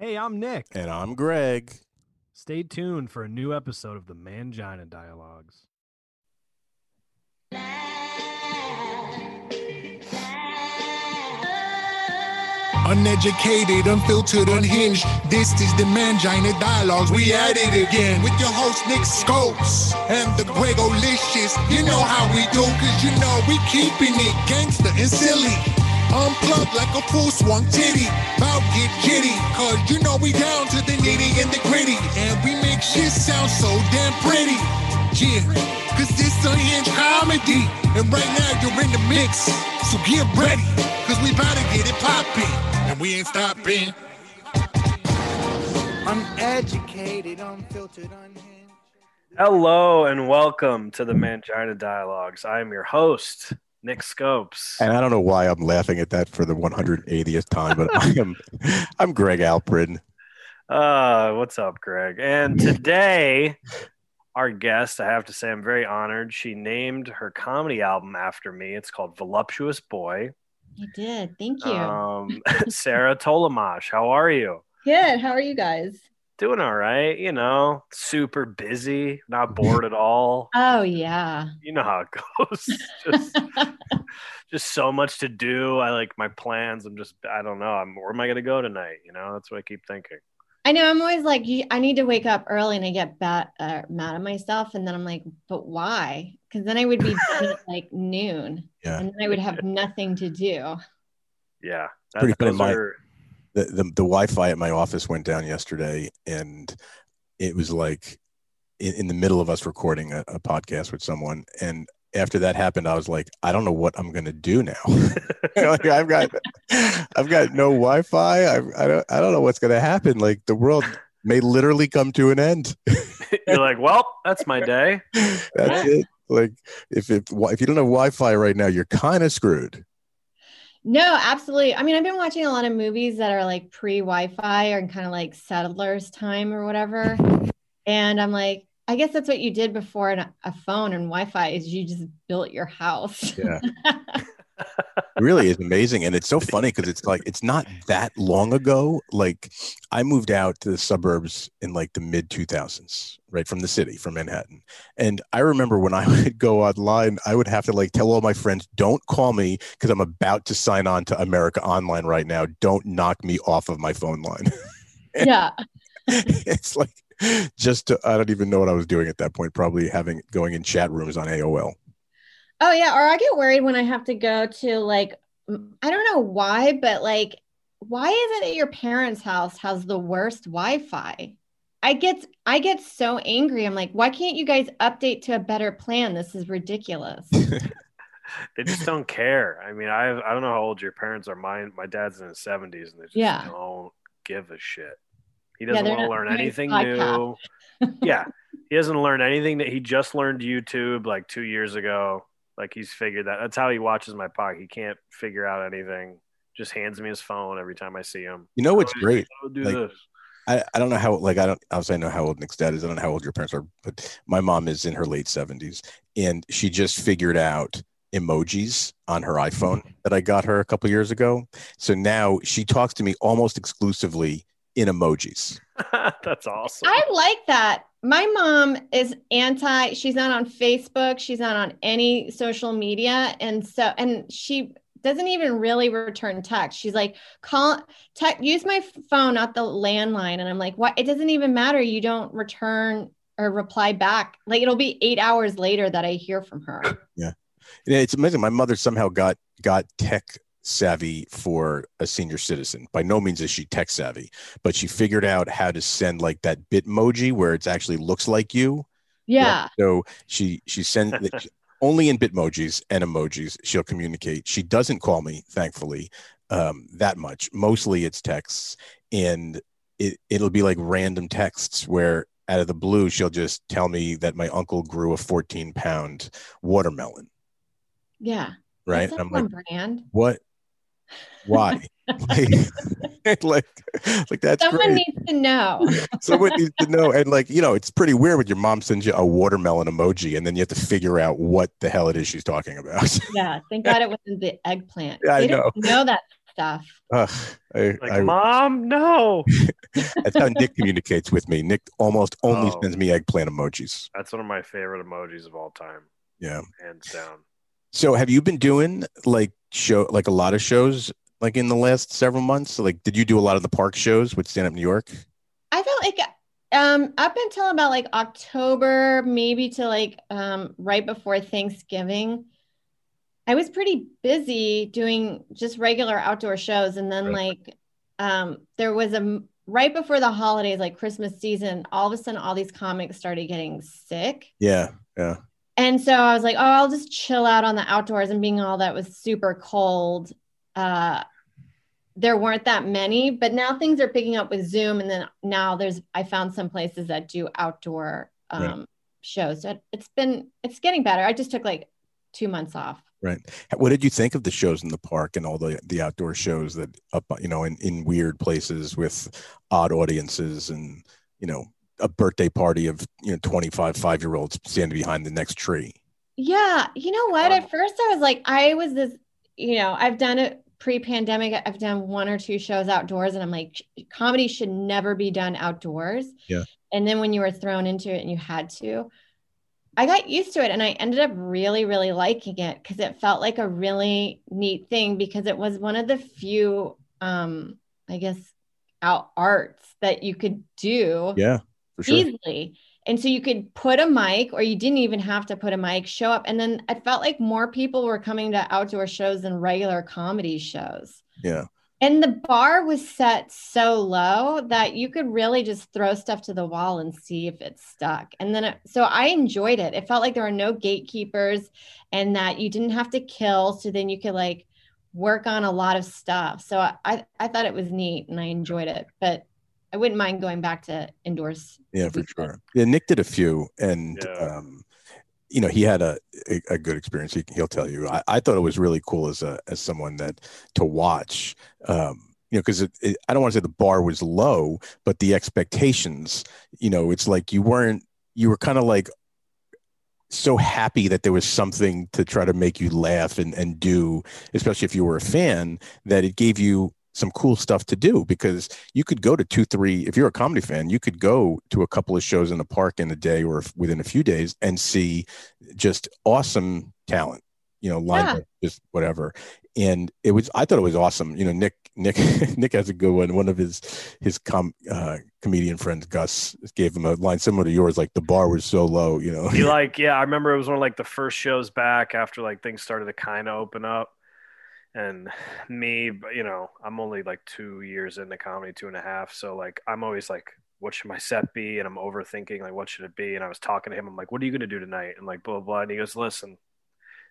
Hey, I'm Nick. And I'm Greg. Stay tuned for a new episode of the Mangina Dialogues. Uneducated, unfiltered, unhinged. This is the Mangina Dialogues. We at it again with your host Nick Scopes and the Gregolicious. You know how we do, cause you know we keeping it gangster and silly. Unplugged like a full swung titty. About get jitty, cause you know we down to the nitty and the gritty. And we make shit sound so damn pretty. Yeah, cause this unhinged comedy. And right now you're in the mix. So get ready, cause we about to get it poppin'. And we ain't stopping. Uneducated, unfiltered, unhinged. Hello and welcome to the Mangina Dialogues. I am your host, Nick Scopes. And I don't know why I'm laughing at that for the 180th time, but I am I'm Greg Alprin. Uh, what's up, Greg? And today, our guest, I have to say, I'm very honored. She named her comedy album after me. It's called Voluptuous Boy. I did. Thank you. Um, Sarah Tollemache, how are you? Good. How are you guys? Doing all right, you know, super busy, not bored at all. Oh yeah. You know how it goes. just, just so much to do. I like my plans. I'm just, I don't know. I'm, where am I going to go tonight? You know, that's what I keep thinking. I know. I'm always like, I need to wake up early, and I get bad, uh, mad at myself, and then I'm like, but why? Because then I would be like noon, Yeah. and then I would have nothing to do. Yeah. That, Pretty funny. those are- The, the the Wi-Fi at my office went down yesterday, and it was like in, in the middle of us recording a, a podcast with someone, and after that happened, I was like, I don't know what I'm gonna do now. like I've got I've got no Wi-Fi. I, I don't I don't know what's gonna happen. Like the world may literally come to an end. You're like, well, that's my day. That's it. Like if if if you don't have Wi-Fi right now, you're kind of screwed. No, absolutely. I mean, I've been watching a lot of movies that are like pre Wi-Fi or kind of like settlers time or whatever, and I'm like, I guess that's what you did before an, a phone and Wi-Fi is you just built your house. Yeah. Really is amazing and it's so funny because it's like it's not that long ago like i moved out to the suburbs in like the mid 2000s right from the city from manhattan and i remember when i would go online i would have to like tell all my friends don't call me because i'm about to sign on to america online right now. Don't knock me off of my phone line. Yeah. it's like just to, i don't even know what i was doing at that point probably having going in chat rooms on aol Oh yeah, or I get worried when I have to go to like I don't know why, but like why is it that your parents' house has the worst Wi-Fi? I get I get so angry. I'm like, why can't you guys update to a better plan? This is ridiculous. They just don't care. I mean, I I don't know how old your parents are. Mine, my dad's in his 70s, and they just Yeah. don't give a shit. He doesn't they're want to learn anything new. yeah, he doesn't learn anything that he just learned YouTube like two years ago. Like he's figured that. That's how he watches my podcast. He can't figure out anything. Just hands me his phone every time I see him. you know what's Oh, great do Like, this. I, I don't know how like I don't obviously I know how old Nick's dad is. I don't know how old your parents are, but my mom is in her late seventies and she just figured out emojis on her iPhone that I got her a couple years ago. So now she talks to me almost exclusively in emojis. That's awesome. I like that. My mom is anti, she's not on Facebook, she's not on any social media. And so, and she doesn't even really return text. She's like, call, te- use my phone, not the landline. And I'm like, what? It doesn't even matter. You don't return or reply back. Like it'll be eight hours later that I hear from her. Yeah, it's amazing. My mother somehow got got tech savvy for a senior citizen. By no means is she tech savvy, but she figured out how to send like that Bitmoji where it actually looks like you. Yeah. Right? So she she sends only in Bitmojis and emojis she'll communicate. She doesn't call me, thankfully, um, that much. Mostly it's texts, and it it'll be like random texts where out of the blue she'll just tell me that my uncle grew a 14 pound watermelon. Yeah. Right? And I'm like, brand. what? Why? like, like, like that's Someone great. needs to know. Someone needs to know. And like, you know, it's pretty weird when your mom sends you a watermelon emoji and then you have to figure out what the hell it is she's talking about. yeah. Thank God it wasn't the eggplant. Yeah, I they don't know that stuff. Ugh, I, like, I, mom, no. That's how Nick communicates with me. Nick almost only Oh. sends me eggplant emojis. That's one of my favorite emojis of all time, Yeah. hands down. So have you been doing like show like a lot of shows like in the last several months? Like did you do a lot of the park shows with Stand Up New York? I felt like um up until about like October, maybe to like um right before Thanksgiving, I was pretty busy doing just regular outdoor shows. And then Right. like um there was a right before the holidays, like Christmas season, all of a sudden all these comics started getting sick. Yeah. Yeah. And so I was like, oh, I'll just chill out on the outdoors and being all that was super cold. Uh, there weren't that many, but now things are picking up with Zoom. And then now there's, I found some places that do outdoor um, Right. shows. So it's been, it's getting better. I just took like two months off. Right. What did you think of the shows in the park and all the the outdoor shows that up you know in, in weird places with odd audiences and you know a birthday party of you know 25 five year olds standing behind the next tree. Yeah, you know what? Fun. At first, I was like, I was this, you know, I've done it pre-pandemic. I've done one or two shows outdoors, and I'm like, comedy should never be done outdoors. Yeah. And then when you were thrown into it and you had to, I got used to it, and I ended up really, really liking it because it felt like a really neat thing because it was one of the few, um, I guess, out arts that you could do Yeah, sure. easily. And so you could put a mic, or you didn't even have to put a mic, show up. And then I felt like more people were coming to outdoor shows than regular comedy shows. Yeah. And the bar was set so low that you could really just throw stuff to the wall and see if it stuck. And then, it, so I enjoyed it. It felt like there were no gatekeepers and that you didn't have to kill. So then you could like work on a lot of stuff. So I, I thought it was neat and I enjoyed it. But I wouldn't mind going back to indoors. Yeah, for sure. Yeah, Nick did a few, and Yeah. um, you know he had a a, a good experience. He, he'll tell you. I, I thought it was really cool as a as someone that to watch. Um, you know, because it, it, I don't want to say the bar was low, but the expectations. You know, it's like you weren't. You were kind of like so happy that there was something to try to make you laugh and, and do, especially if you were a fan, that it gave you some cool stuff to do because you could go to two, three, if you're a comedy fan, you could go to a couple of shows in the park in a day or within a few days and see just awesome talent, you know, lined Yeah. up, just whatever. And it was, I thought it was awesome. You know, Nick, Nick, Nick has a good one. One of his, his com, uh, comedian friends, Gus, gave him a line similar to yours, like the bar was so low, you know. He like, yeah, I remember it was one of like the first shows back after like things started to kind of open up. And me, you know, I'm only like two years into comedy, two and a half. So like, I'm always like, what should my set be? And I'm overthinking like, what should it be? And I was talking to him. I'm like, what are you going to do tonight? And like, blah, blah, blah. And he goes, listen,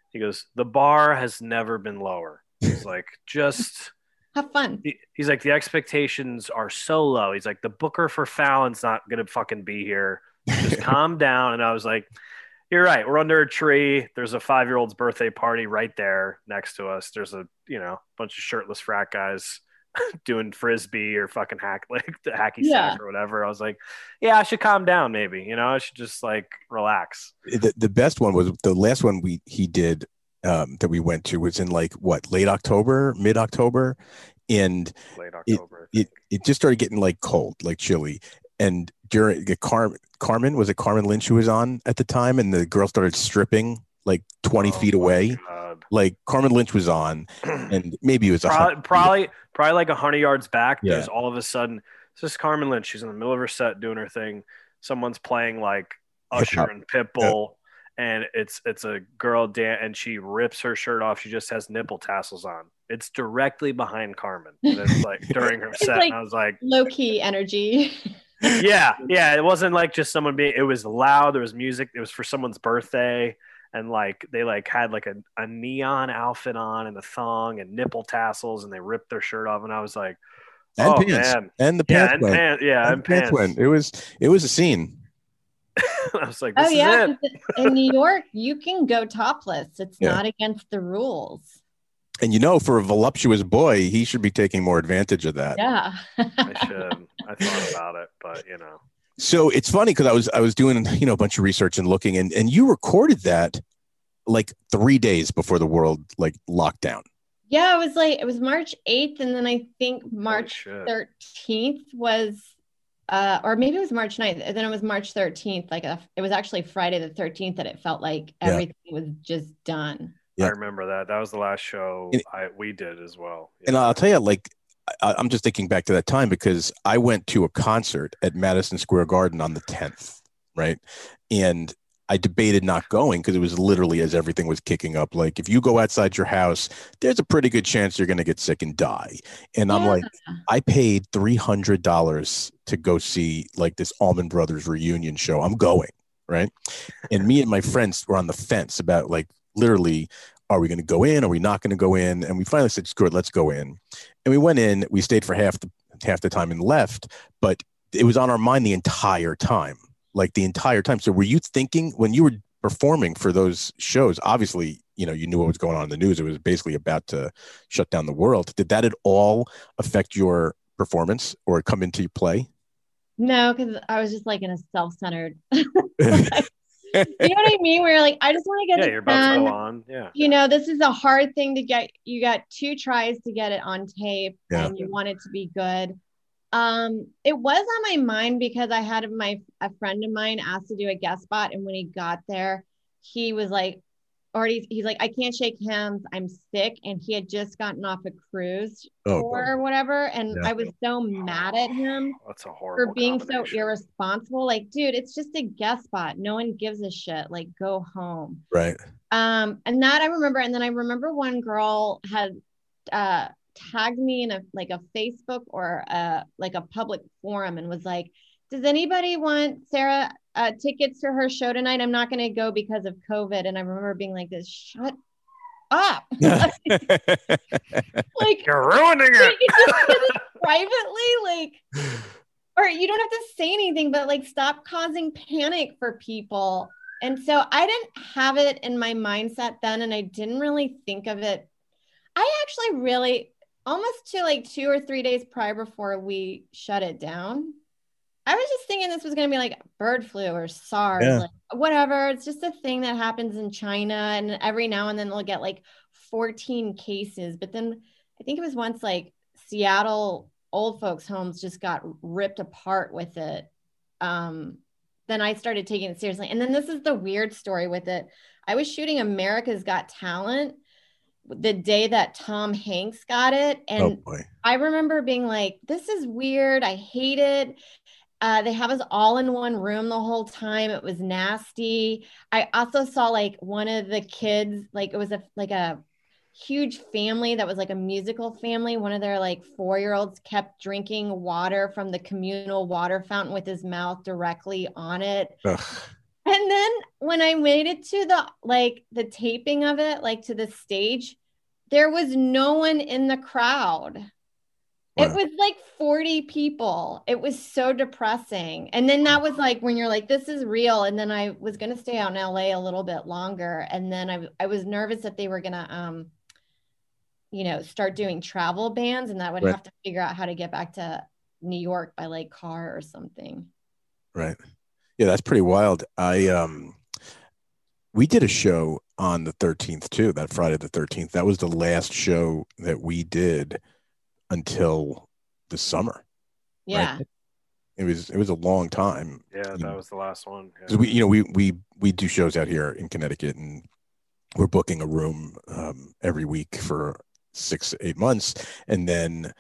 he goes, the bar has never been lower. He's like, just Have fun. he- he's like the expectations are so low. He's like the booker for Fallon's not gonna fucking be here. Just calm down. And I was like, you're right. We're under a tree. There's a five year old's birthday party right there next to us. There's a you know bunch of shirtless frat guys doing frisbee or fucking hack like the hacky Yeah. sack or whatever. I was like, yeah, I should calm down. Maybe you know I should just like relax. the, the best one was the last one we he did um, that we went to was in like what late October, mid October, and Late October. I it it just started getting like cold, like chilly. And during the Car- Carmen was it Carmen Lynch who was on at the time, and the girl started stripping like twenty Oh feet away. God. Like Carmen Lynch was on, and maybe it was probably, probably probably like a hundred yards back. Yeah. There's all of a sudden it's just Carmen Lynch. She's in the middle of her set doing her thing. Someone's playing like Usher Hip-hop. and Pitbull, and it's it's a girl dan and she rips her shirt off. She just has nipple tassels on. It's directly behind Carmen. And it's like during her It's set. like- and I was like, Low key energy. yeah, yeah. It wasn't like just someone being. It was loud. There was music. It was for someone's birthday, and like they like had like a, a neon outfit on and a thong and nipple tassels, and they ripped their shirt off, and I was like, and oh pants, man, and the yeah, pants and went. pants, yeah, and and pants pants. went. It was it was a scene. I was like, oh, this oh yeah, is in New York, you can go topless. It's Yeah. not against the rules. And you know, for a voluptuous boy, he should be taking more advantage of that. Yeah. I should. I thought about it, but you know, So it's funny because I was I was doing you know a bunch of research and looking and and you recorded that like three days before the world like locked down. Yeah, it was like it was March 8th, and then I think March 13th was uh, or maybe it was March 9th, and then it was March 13th. Like a, it was actually Friday the 13th that it felt like Yeah. everything was just done. Yeah. I remember that. That was the last show And- I, we did as well. And I'll tell you, like, I, I'm just thinking back to that time because I went to a concert at Madison Square Garden on the 10th, right? And I debated not going because it was literally as everything was kicking up. Like, if you go outside your house, there's a pretty good chance you're going to get sick and die. And I'm like, I paid $300 to go see like this Allman Brothers reunion show. I'm going, right? And me and my friends were on the fence about like literally, are we going to go in? Are we not going to go in? And we finally said, screw it, let's go in. And we went in, we stayed for half the half the time and left, but it was on our mind the entire time, like the entire time. So were you thinking when you were performing for those shows, obviously, you know, you knew what was going on in the news. It was basically about to shut down the world. Did that at all affect your performance or come into play? No, because I was just like in a self-centered. you know what I mean? Where like I just want to get yeah, it you're about to done. go on. Yeah. You know, this is a hard thing to get. You got two tries to get it on tape, Yeah. and you want it to be good. Um, it was on my mind because I had my a friend of mine asked to do a guest spot, and when he got there, he was like, already he's like, I can't shake hands, I'm sick, and he had just gotten off a cruise Oh, or whatever, and Yeah. I was so mad at him That's a horrible for being so irresponsible. Like, dude, it's just a guest spot. No one gives a shit. Like, go home. right. Um, and that I remember. And then I remember one girl had uh tagged me in a like a Facebook or a like a public forum and was like, Does anybody want Sarah uh tickets to her show tonight? I'm not gonna go because of COVID. And I remember being like this, shut up. like You're ruining it. it privately, like or you don't have to say anything, but like stop causing panic for people. And so I didn't have it in my mindset then, and I didn't really think of it. I actually really almost to like two or three days prior before we shut it down. I was just thinking this was going to be like bird flu or SARS, Yeah. like whatever. It's just a thing that happens in China, and every now and then they'll get like 14 cases. But then I think it was once like Seattle old folks' homes just got ripped apart with it. Um, then I started taking it seriously. And then this is the weird story with it. I was shooting America's Got Talent the day that Tom Hanks got it. And oh. I remember being like, this is weird. I hate it. Uh, they have us all in one room the whole time. It was nasty. I also saw like one of the kids, like it was a like a huge family that was like a musical family. One of their like four year olds kept drinking water from the communal water fountain with his mouth directly on it. Ugh. And then when I made it to the like the taping of it, like to the stage, there was no one in the crowd. It was like 40 people. It was so depressing. And then that was like when you're like, this is real. And then I was gonna stay out in LA a little bit longer. And then I I was nervous that they were gonna um, you know, start doing travel bans and that would Right. have to figure out how to get back to New York by like car or something. Right. Yeah, that's pretty wild. I um we did a show on the 13th too, that Friday the 13th. That was the last show that we did until the summer. Yeah. It was it was a long time. Yeah, that was the last one. Yeah. 'Cause we you know we we we do shows out here in Connecticut and we're booking a room um, every week for six eight months and then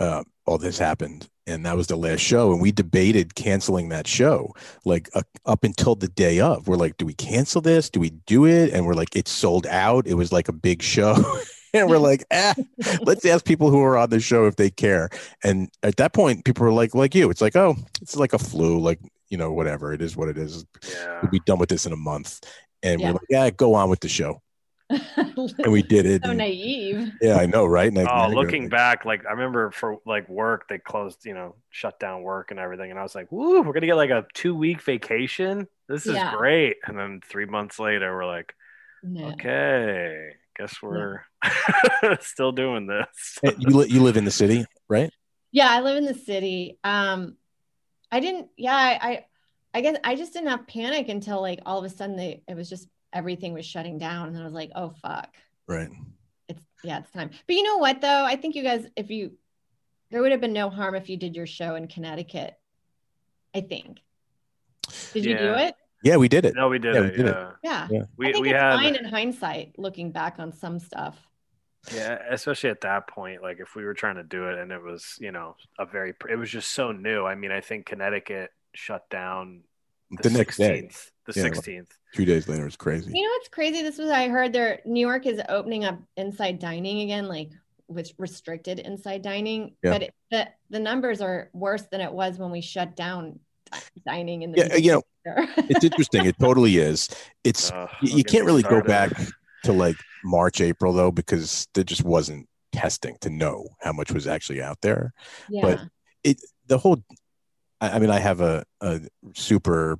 uh, all this happened and that was the last show and we debated canceling that show like uh, up until the day of we're like do we cancel this do we do it and we're like it's sold out it was like a big show and we're like ah, let's ask people who are on the show if they care and at that point people were like like you it's like oh it's like a flu like you know whatever it is what it is yeah. we'll be done with this in a month and Yeah. we're like yeah go on with the show and we did it so and- naive. yeah i know right And Oh, I looking like, back, like I remember for like work, they closed, you know, shut down work and everything, and I was like, "Woo, we're gonna get like a two week vacation. This is Yeah. great." And then three months later, we're like, No. "Okay, guess we're still doing this." You, li- you live in the city right Yeah, I live in the city. Um, I didn't. Yeah, I, I, I guess I just didn't have panic until like all of a sudden they, it was just everything was shutting down, and I was like, oh fuck, right it's yeah, it's time. But you know what though? I think you guys, if you there would have been no harm if you did your show in Connecticut. I think. Did you do it? Yeah, we did it. No, we did Yeah, we it. did it. yeah. Yeah. Yeah. We I think we it's had fine in hindsight, looking back on some stuff. Yeah, especially at that point, like if we were trying to do it and it was, you know, a very, it was just so new. I mean, I think Connecticut shut down The, next day, 16th, the Yeah, like- 16th. two days later, it was crazy. You know what's crazy? This was I heard there New York is opening up inside dining again, like with restricted inside dining. Yeah. But it, the the numbers are worse than it was when we shut down di- dining in the Yeah, you know. It's interesting. it totally is. It's Ugh, you, you can't me really go back to like March, April though, because there just wasn't testing to know how much was actually out there. yeah. But it the whole I, I mean I have a, a super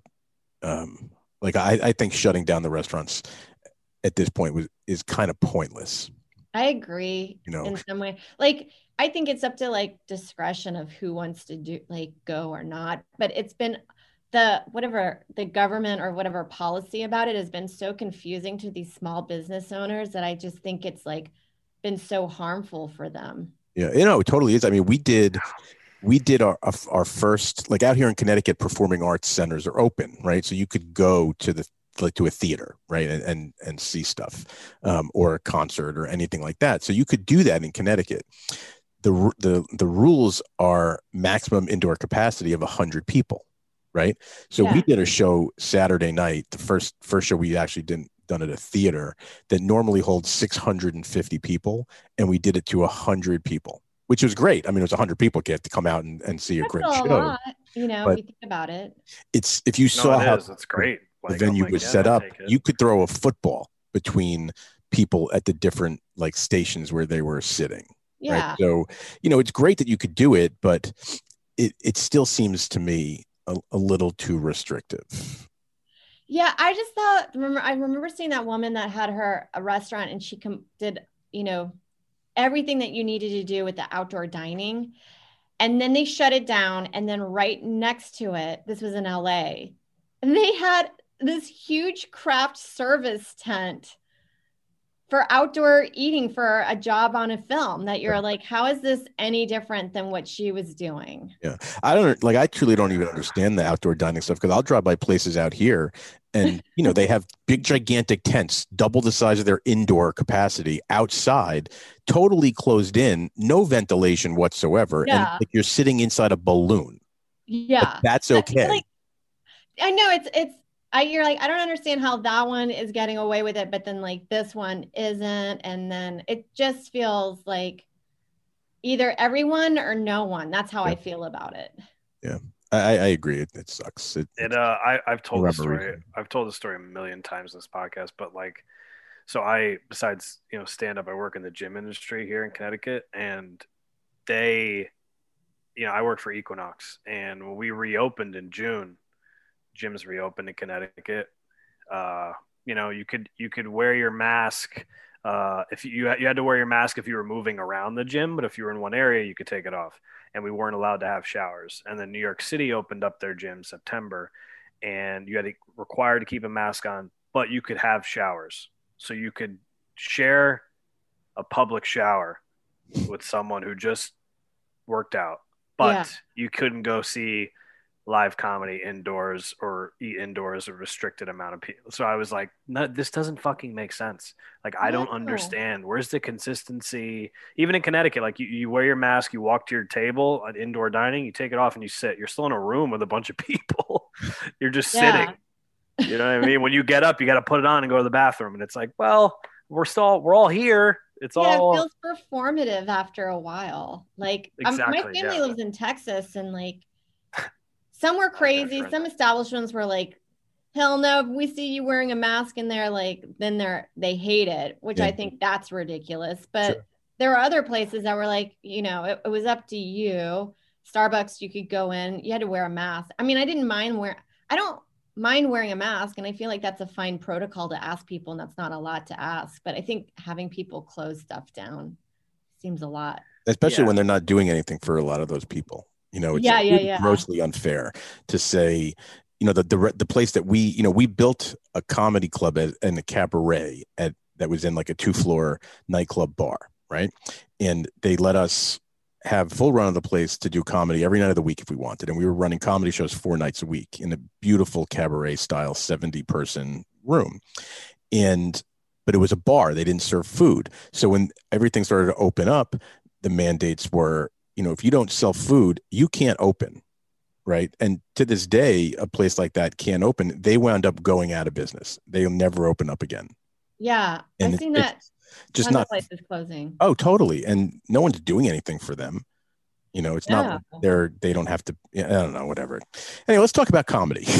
um like I, I think shutting down the restaurants at this point was is kind of pointless. I agree You know. in some way. Like I think it's up to like discretion of who wants to do like go or not. But it's been the whatever the government or whatever policy about it has been so confusing to these small business owners that I just think it's like been so harmful for them. Yeah, you know, it totally is. I mean, we did we did our our first like out here in Connecticut performing arts centers are open, right? So you could go to the like to a theater, right, and and, and see stuff, um, or a concert or anything like that. So you could do that in Connecticut. The the the rules are maximum indoor capacity of hundred people, right? So we did a show Saturday night, the first first show we actually didn't done at a theater that normally holds 650 people and we did it to 100 people which was great i mean it was 100 people get to come out and, and see a great a show lot, you know, but- if you think about it. it's if you No, saw it how is. It's great. the Like, I'm venue like, was yeah, set up you could throw a football between people at the different like stations where they were sitting Yeah. right so you know it's great that you could do it but it, it still seems to me a, a little too restrictive Yeah, I just thought remember I remember seeing that woman that had her a restaurant and she com- did, you know, everything that you needed to do with the outdoor dining. And then they shut it down and then right next to it, this was in LA. And they had this huge craft service tent for outdoor eating for a job on a film that you're like how is this any different than what she was doing? Yeah i don't like. I truly don't even understand the outdoor dining stuff because I'll drive by places out here, and you know they have big, gigantic tents, double the size of their indoor capacity, outside, totally closed in, no ventilation whatsoever, and like you're sitting inside a balloon. But Yeah. that's But, okay. like, I know it's it's I you're like I don't understand how that one is getting away with it, but then like this one isn't, and then it just feels like either everyone or no one. That's how I feel about it. I, I agree. It, it sucks. It, It uh, I I've told the story. reason. I've told the story a million times in this podcast, but like, so I besides you know stand up, I work in the gym industry here in Connecticut, and they, you know, I work for Equinox, and when we reopened in June, gyms reopened in Connecticut. Uh, you know, you could you could wear your mask. Uh, if you you had to wear your mask if you were moving around the gym, but if you were in one area, you could take it off. And we weren't allowed to have showers. And then New York City opened up their gym September, and you had to required to keep a mask on, but you could have showers. So you could share a public shower with someone who just worked out, but Yeah. you couldn't go see live comedy indoors or eat indoors a restricted amount of people. So I was like, no, this doesn't fucking make sense. Like I don't No. understand. Where's the consistency? Even in Connecticut, like you, you wear your mask, you walk to your table at indoor dining, you take it off and you sit. You're still in a room with a bunch of people. You're just Yeah. sitting. You know what I mean? When you get up, you got to put it on and go to the bathroom. And it's like, well, we're still we're all here. It's yeah, all it feels performative after a while. Like um, my family yeah. lives in Texas, and like some were crazy. Some establishments were like, "Hell no! If we see you wearing a mask in there, like then they're they hate it," which I think that's ridiculous. But Sure. there were other places that were like, you know, it, it was up to you. Starbucks, you could go in, you had to wear a mask. I mean, I didn't mind wear. I don't mind wearing a mask, and I feel like that's a fine protocol to ask people, and that's not a lot to ask. But I think having people close stuff down seems a lot. especially Yeah. when they're not doing anything for a lot of those people. You know, it's Yeah, yeah, yeah. grossly unfair to say, you know, the, the the place that we, you know, we built a comedy club at, and a cabaret at that was in like a two floor nightclub bar, right? And they let us have full run of the place to do comedy every night of the week if we wanted. And we were running comedy shows four nights a week in a beautiful cabaret style 70 person room. And, but it was a bar. They didn't serve food. So when everything started to open up, the mandates were, you know, if you don't sell food, you can't open. Right. And to this day, a place like that can't open. They wound up going out of business. They'll never open up again. Yeah. And I've it- seen that. Just Tons of not places closing. Oh, totally. And no one's doing anything for them. You know, it's not Yeah. like they're they don't have to. I don't know, whatever. Anyway, let's talk about comedy.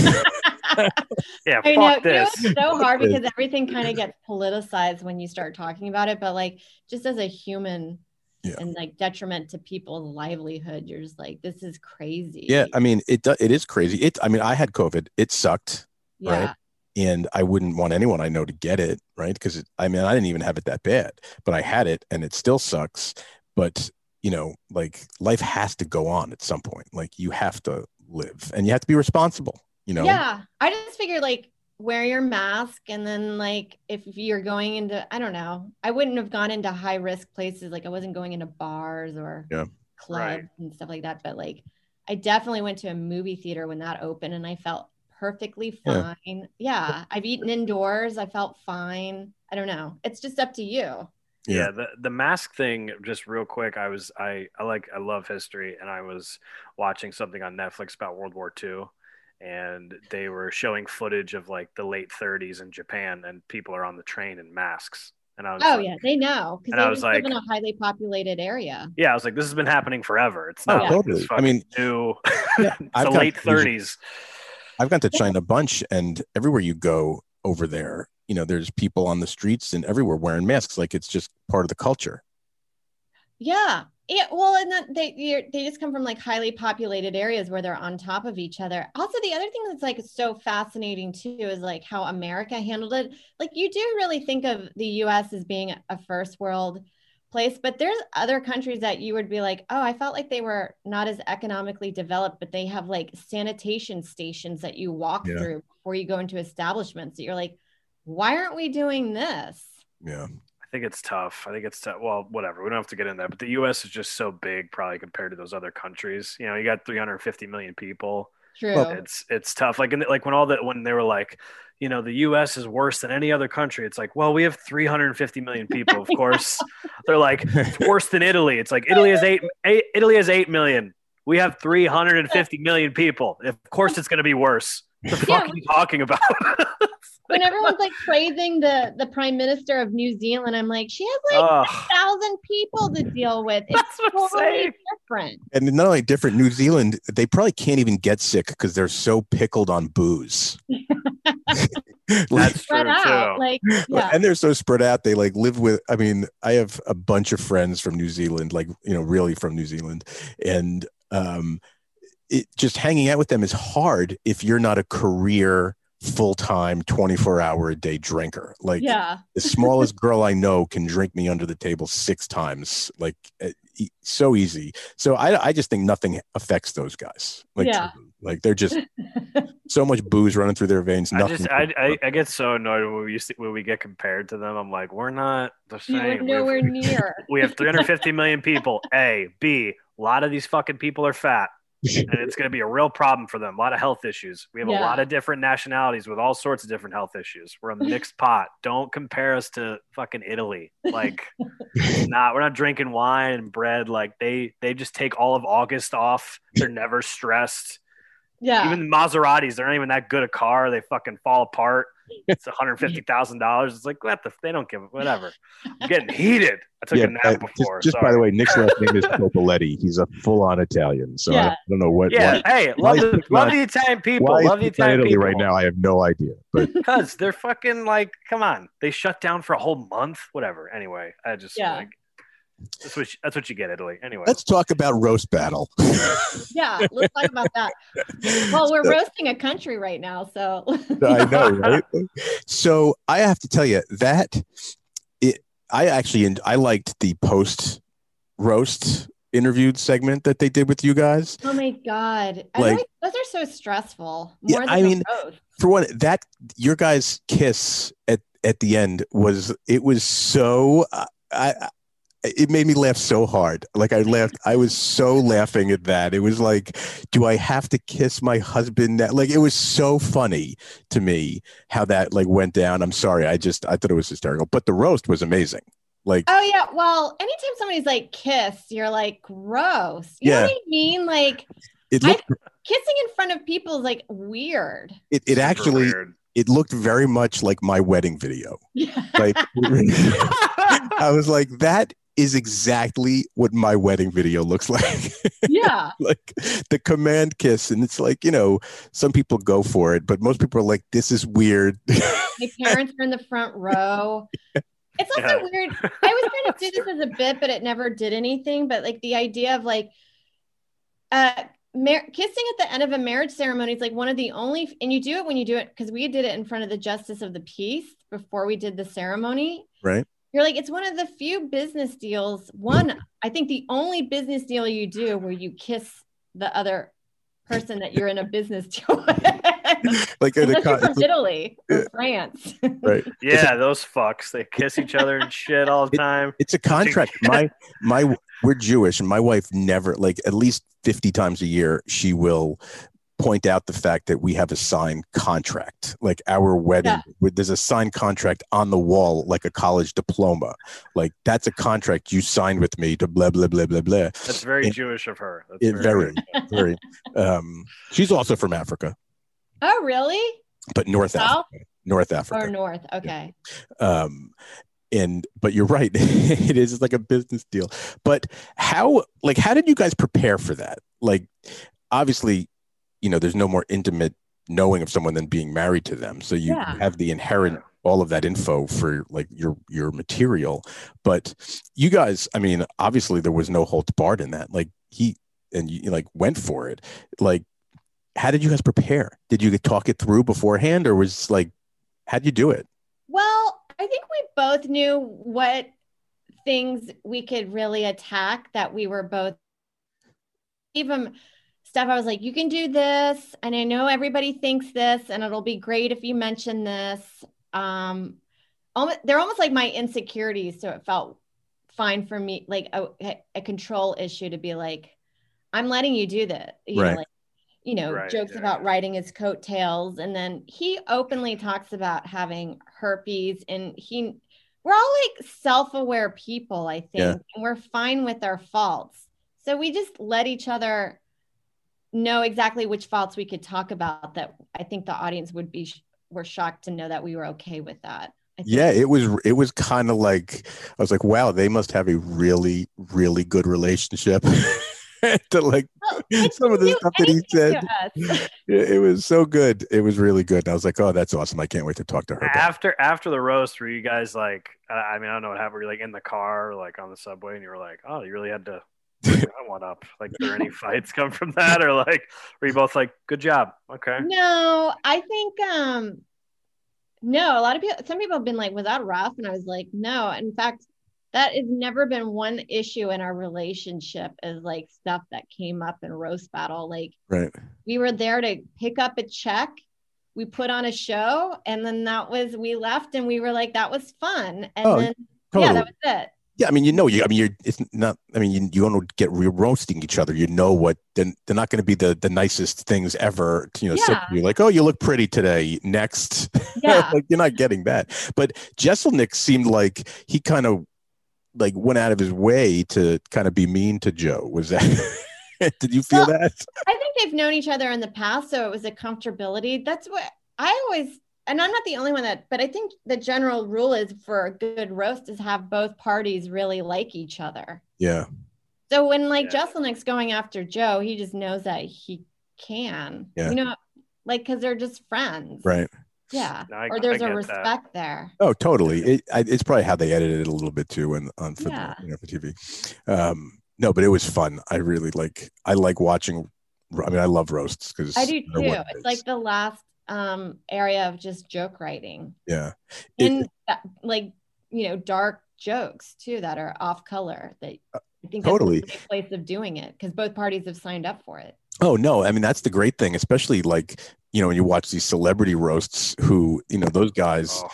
Yeah, I know fuck you know, this. it's so hard because everything kind of gets politicized when you start talking about it. But like, just as a human, Yeah. and like detriment to people's livelihood, you're just like, this is crazy. yeah, I mean, it do- it is crazy. It. I mean, I had COVID. It sucked, yeah. right? and I wouldn't want anyone I know to get it, right? Because I mean, I didn't even have it that bad, but I had it, and it still sucks. But you know, like life has to go on at some point. Like you have to live, and you have to be responsible. You know. Yeah. I just figured like wear your mask and then like if you're going into I don't know, I wouldn't have gone into high risk places. Like I wasn't going into bars or Yeah. clubs Right. and stuff like that. But like I definitely went to a movie theater when that opened and I felt perfectly Yeah. fine. Yeah. I've eaten indoors. I felt fine. I don't know. It's just up to you. Yeah. yeah the, the mask thing just real quick i was i i like i love history and i was watching something on netflix about world war ii and they were showing footage of like the late 30s in japan and people are on the train in masks and i was Oh like, yeah, they know because And I was just live in a highly populated area. yeah i was like this has been happening forever it's Oh, not like totally. this I mean, new Yeah, it's I've the got late friends- 30s I've gone to China a bunch, and everywhere you go over there, you know, there's people on the streets and everywhere wearing masks, like it's just part of the culture. Yeah. Yeah, well, and that they you're, they just come from like highly populated areas where they're on top of each other. Also, the other thing that's like so fascinating too is like how America handled it. Like you do really think of the U.S. as being a first world place, but there's other countries that you would be like, oh, I felt like they were not as economically developed, but they have like sanitation stations that you walk Yeah. through before you go into establishments. That you're like, why aren't we doing this? Yeah. I think it's tough. I think it's tough. Well, whatever. We don't have to get in that. But the U.S. is just so big, probably compared to those other countries. You know, you got 350 million people. True. It's it's tough. Like in, like when all that when they were like, you know, the U.S. is worse than any other country. It's like, well, we have 350 million people. Of course, they're like it's worse than Italy. It's like Italy has eight, eight Italy has eight million. We have 350 million people. Of course, it's going to be worse. What the Yeah. fuck are you talking about? when everyone's like praising the the prime minister of New Zealand, I'm like, she has like Ugh. a thousand people to deal with. It's That's what I'm saying. different. And not only different, New Zealand, they probably can't even get sick because they're so pickled on booze. That's Spread true out, too. like yeah, and they're so spread out they like live with i mean i have a bunch of friends from new zealand like you know really from new zealand and um it just hanging out with them is hard if you're not a career full-time 24 hour a day drinker like yeah, the smallest girl i know can drink me under the table six times like uh, e- so easy so i i just think nothing affects those guys like Yeah. like they're just so much booze running through their veins I nothing just I, I, I get so annoyed when we see, when we get compared to them. I'm like, we're not the you were same. We have- nowhere near. We have 350 million people. A, B. A lot of these fucking people are fat, and it's going to be a real problem for them. A lot of health issues. We have a lot of different nationalities with all sorts of different health issues. We're a mixed pot. Don't compare us to fucking Italy. Like, not we're not drinking wine and bread. Like they they just take all of August off. They're never stressed. Yeah, Even the Maseratis, they're not even that good a car. They fucking fall apart. It's one hundred fifty thousand dollars. It's like what the? They don't give it, whatever. I'm getting heated. I took a uh, nap before. Just, just by the way, Nick's last name is Popoletti. He's a full-on Italian, so I, Yeah. don't, I don't know what. yeah. why, Hey, why love is the it love not- the Italian people. why love the he's not Italian in Italy people right now. I have no idea, but Because they're fucking like, come on. They shut down for a whole month. Whatever. Anyway, I just Yeah. like that's what you, that's what you get, Italy. Anyway. let's talk about roast battle. yeah. Let's talk about that. Well, we're roasting a country right now, so I know, right? So I have to tell you that it. I actually I liked the post roast interviewed segment that they did with you guys. oh my god, I Like- like, those are so stressful. Yeah, More I mean, roast. For one, that your guys' kiss at at the end was it was so. I, I it made me laugh so hard. Like I laughed, I was so laughing at that. It was like, do I have to kiss my husband? Now? Like it was so funny to me how that like went down. I'm sorry, I just I thought it was hysterical, but the roast was amazing. Like Oh yeah. Well, anytime somebody's like kiss, you're like gross. You know Yeah. what I mean? Like it I- kissing in front of people is like weird. it, it Super actually weird. it looked very much like my wedding video. Yeah. Like I was like, that is exactly what my wedding video looks like. yeah. like the command kiss. And it's like, you know, some people go for it, but most people are like, this is weird. My parents are in the front row. It's also Yeah. weird. I was trying to do this as a bit, but it never did anything. But like the idea of like uh mar- kissing at the end of a marriage ceremony is like one of the only and you do it when you do it because we did it in front of the justice of the peace before we did the ceremony. right. You're like, it's one of the few business deals. One, I think the only business deal you do where you kiss the other person that you're in a business deal with. Like in a Unless you're con- from Italy or Yeah. France. right. Yeah, those fucks. They kiss each other and shit all the time. It's a contract. My my we're Jewish and my wife never like at least 50 times a year she will point out the fact that we have a signed contract. Like our wedding, Yeah. there's a signed contract on the wall like a college diploma. Like that's a contract you signed with me to blah blah blah blah blah. That's very It- Jewish of her. That's It very very um she's also from Africa, oh, really? but North South Africa. North or Africa. North? Okay. um and but you're right it is like a business deal but how like how did you guys prepare for that like obviously you know there's no more intimate knowing of someone than being married to them. So you Yeah. have the inherent all of that info for like your your material. But you guys i mean obviously there was no holds barred in that. Like he and you like went for it. Like how did you guys prepare? Did you talk it through beforehand or was like how'd you do it? Well, I think we both knew what things we could really attack that we were both even stuff I was like, you can do this. And I know everybody thinks this, and it'll be great if you mention this. Um, almost, they're almost like my insecurities. So it felt fine for me, like a, a control issue to be like, I'm letting you do that. You Right. know, like, you know, Right, jokes yeah, about yeah. riding his coattails. And then he openly talks about having herpes and he, we're all like self-aware people, I think, Yeah. and we're fine with our faults. So we just let each other know exactly which faults we could talk about that I think the audience would be were shocked to know that we were okay with that. Yeah, it was it was kind of like I was like, wow, they must have a really really good relationship. to like Well, some of the stuff that he said, it it was so good. It was really good. And I was like, oh, that's awesome. I can't wait to talk to her. About. After after the roast, were you guys like? I I mean, I don't know what happened. Were you like in the car, or like on the subway, and you were like, "Oh, you really had to bring that one up." Like, were there any fights come from that, or like, were you both like, "Good job"? Okay. No, I think um no, a lot of people some people have been like, was that rough? And I was like, no. In fact, that has never been one issue in our relationship is like stuff that came up in roast battle. Like Right. we were there to pick up a check. We put on a show and then that was we left and we were like, that was fun. And Oh, then Totally. yeah, that was it. Yeah, I mean, you know, you. I mean, you're. It's not. I mean, you, you don't get re- roasting each other. You know what? Then they're not going to be the the nicest things ever. To, you know, Yeah. to you like, oh, you look pretty today. Next, Yeah. like you're not getting that. But Jeselnik seemed like he kind of like went out of his way to kind of be mean to Joe. Was that? Did you feel Well, that? I think they've known each other in the past, so it was a comfortability. That's what I always, and I'm not the only one that, but I think the general rule is for a good roast is have both parties really like each other. Yeah. So when like Yeah. Jeselnik's going after Joe, he just knows that he can. Yeah. You know, like because they're just friends. Right. Yeah. No, I- or there's get a that. respect there. Oh, totally. It, I, it's probably how they edited it a little bit too, and on for Yeah. the, you know for TV. Um, no, but it was fun. I really like. I like watching. I mean, I love roasts because I do too. It's like the last um area of just joke writing. yeah, It- in that, like you know dark jokes too that are off color that I think Uh, totally. the perfect place of doing it because both parties have signed up for it. Oh no, I mean that's the great thing, especially like you know when you watch these celebrity roasts. Who you know those guys Oh,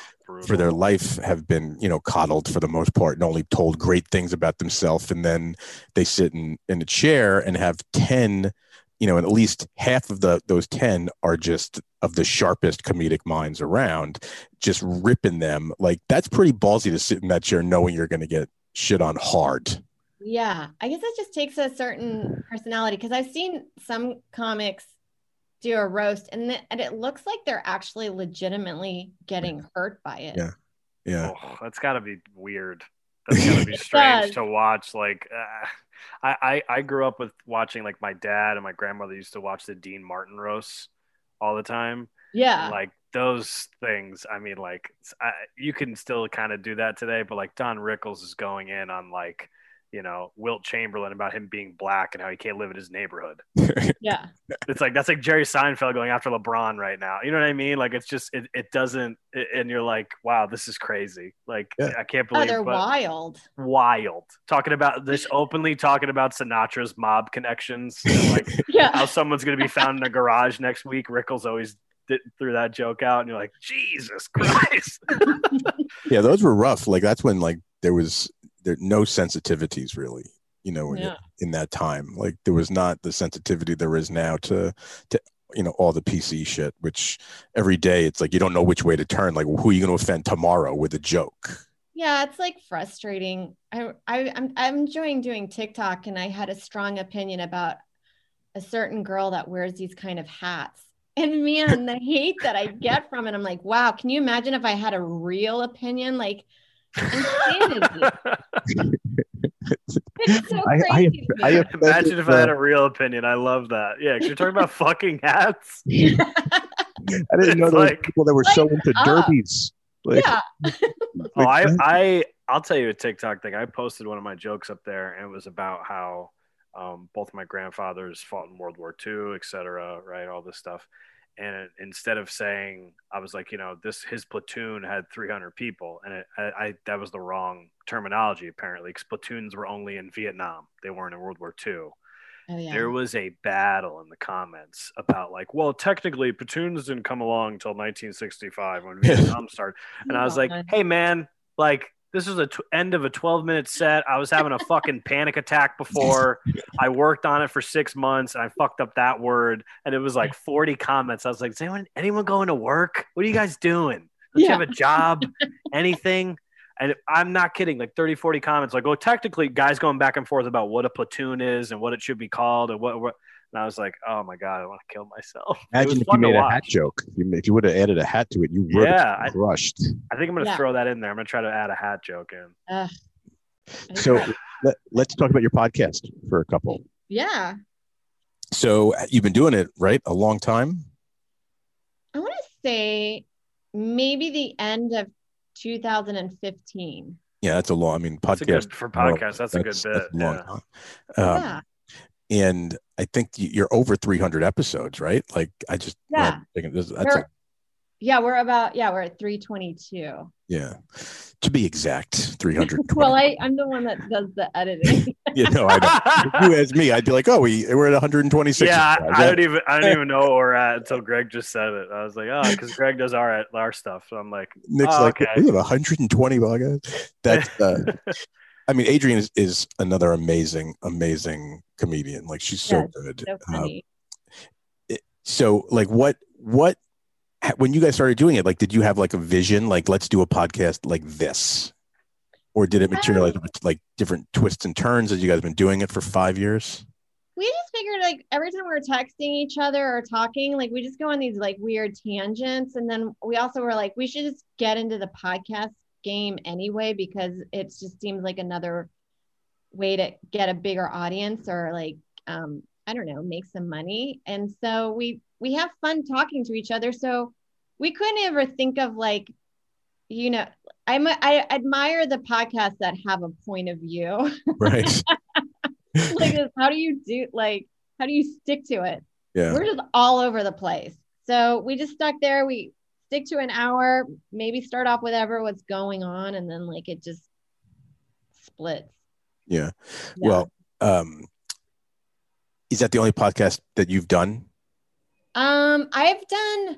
for their life have been you know coddled for the most part and only told great things about themselves and then they sit in in a chair and have 10 you know and at least half of the those 10 are just of the sharpest comedic minds around just ripping them like that's pretty ballsy to sit in that chair knowing you're going to get shit on hard Yeah, I guess it just takes a certain personality because I've seen some comics do a roast and, th- and it looks like they're actually legitimately getting hurt by it. Yeah. yeah Oh, that's got to be weird. That's got to be strange to watch. Like, uh, I, I I grew up with watching like my dad and my grandmother used to watch the Dean Martin roasts all the time. Yeah. And, like those things. I mean, like I, you can still kind of do that today, but like Don Rickles is going in on like you know Wilt Chamberlain about him being black and how he can't live in his neighborhood. yeah. It's like that's like Jerry Seinfeld going after LeBron right now. You know what I mean? Like it's just it, it doesn't and you're like, wow, this is crazy. Like Yeah. I can't Oh, believe they're but wild. wild. Talking about this openly talking about Sinatra's mob connections and like Yeah. how someone's gonna be found in a garage next week. Rickles always did, threw that joke out and you're like, Jesus Christ. yeah those were rough like that's when like there was there no sensitivities really you know when Yeah. you're in that time like there was not the sensitivity there is now to to you know all the pc shit which every day it's like you don't know which way to turn like who are you going to offend tomorrow with a joke Yeah, it's like frustrating. I, I I'm I'm enjoying doing TikTok, and I had a strong opinion about a certain girl that wears these kind of hats. And man, the hate that I get from it, I'm like, wow, can you imagine if I had a real opinion? Like. It's so I- I- crazy. to I me. have- Imagine if I uh, had a real opinion. I love that. Yeah, because you're talking about fucking hats. i didn't know It's there were like- people that were so into up. derbies like, yeah. Oh, I, I, I'll tell you a TikTok thing. I posted one of my jokes up there, and it was about how um, both my grandfathers fought in World War II, et cetera, right? All this stuff. And instead of saying, I was like, you know, this his platoon had 300 people, and it, I, I that was the wrong terminology apparently, because platoons were only in Vietnam; they weren't in World War II. Oh yeah. There was a battle in the comments about like, well, technically platoons didn't come along until 1965 when Vietnam started. And I was like, God. hey man, like this was a t- end of a 12 minute set. I was having a fucking panic attack before. I worked on it for six months and I fucked up that word. And it was like 40 comments. I was like, is anyone anyone going to work? What are you guys doing? Don't you have a job? Anything? And I'm not kidding, like 30, 40 comments, like, oh, technically, guys going back and forth about what a platoon is and what it should be called and what, what and I was like, oh my God, I want to kill myself. Imagine if you fun made a hat joke if you, you would have added a hat to it you would Yeah, have crushed I think I'm going to Yeah. throw that in there. I'm going to try to add a hat joke in. Ugh. I think so let, let's talk about your podcast for a couple yeah. so you've been doing it right a long time I want to say maybe the end of 2015. yeah that's a long i mean That's a podcast good for podcast. That's, a good bit. that's a long yeah. time. Um, yeah. and I think you're over 300 episodes, right? Like I just Yeah. I'm thinking this, that's We're, a, yeah, we're about yeah, we're at 322. yeah, to be exact, 300. Well, I I'm the one that does the editing. you know, I know. You as me, I'd be like, oh, we we're at 126. yeah, I, I don't even I don't even know where we're at until Greg just said it. I was like, oh, because Greg does our our stuff. So I'm like, Nick's Oh, like, okay. we have 120 podcasts. That's uh, I mean, Adrian is, is another amazing, amazing comedian. Like she's so Yes, good. so Um, funny. so like what what ha- when you guys started doing it like did you have like a vision like let's do a podcast like this or did it materialize Um, with like different twists and turns as you guys have been doing it for five years we just figured like every time we were texting each other or talking, like we just go on these like weird tangents. And then we also were like, we should just get into the podcast game anyway, because it just seems like another way to get a bigger audience or like um, I don't know, make some money. And so we we have fun talking to each other. So we couldn't ever think of like, you know, I'm I admire the podcasts that have a point of view. right like this, how do you do like how do you stick to it yeah we're just all over the place so we just stuck there we stick to an hour maybe start off with whatever what's going on and then like it just splits yeah Yeah. well um is that the only podcast that you've done um i've done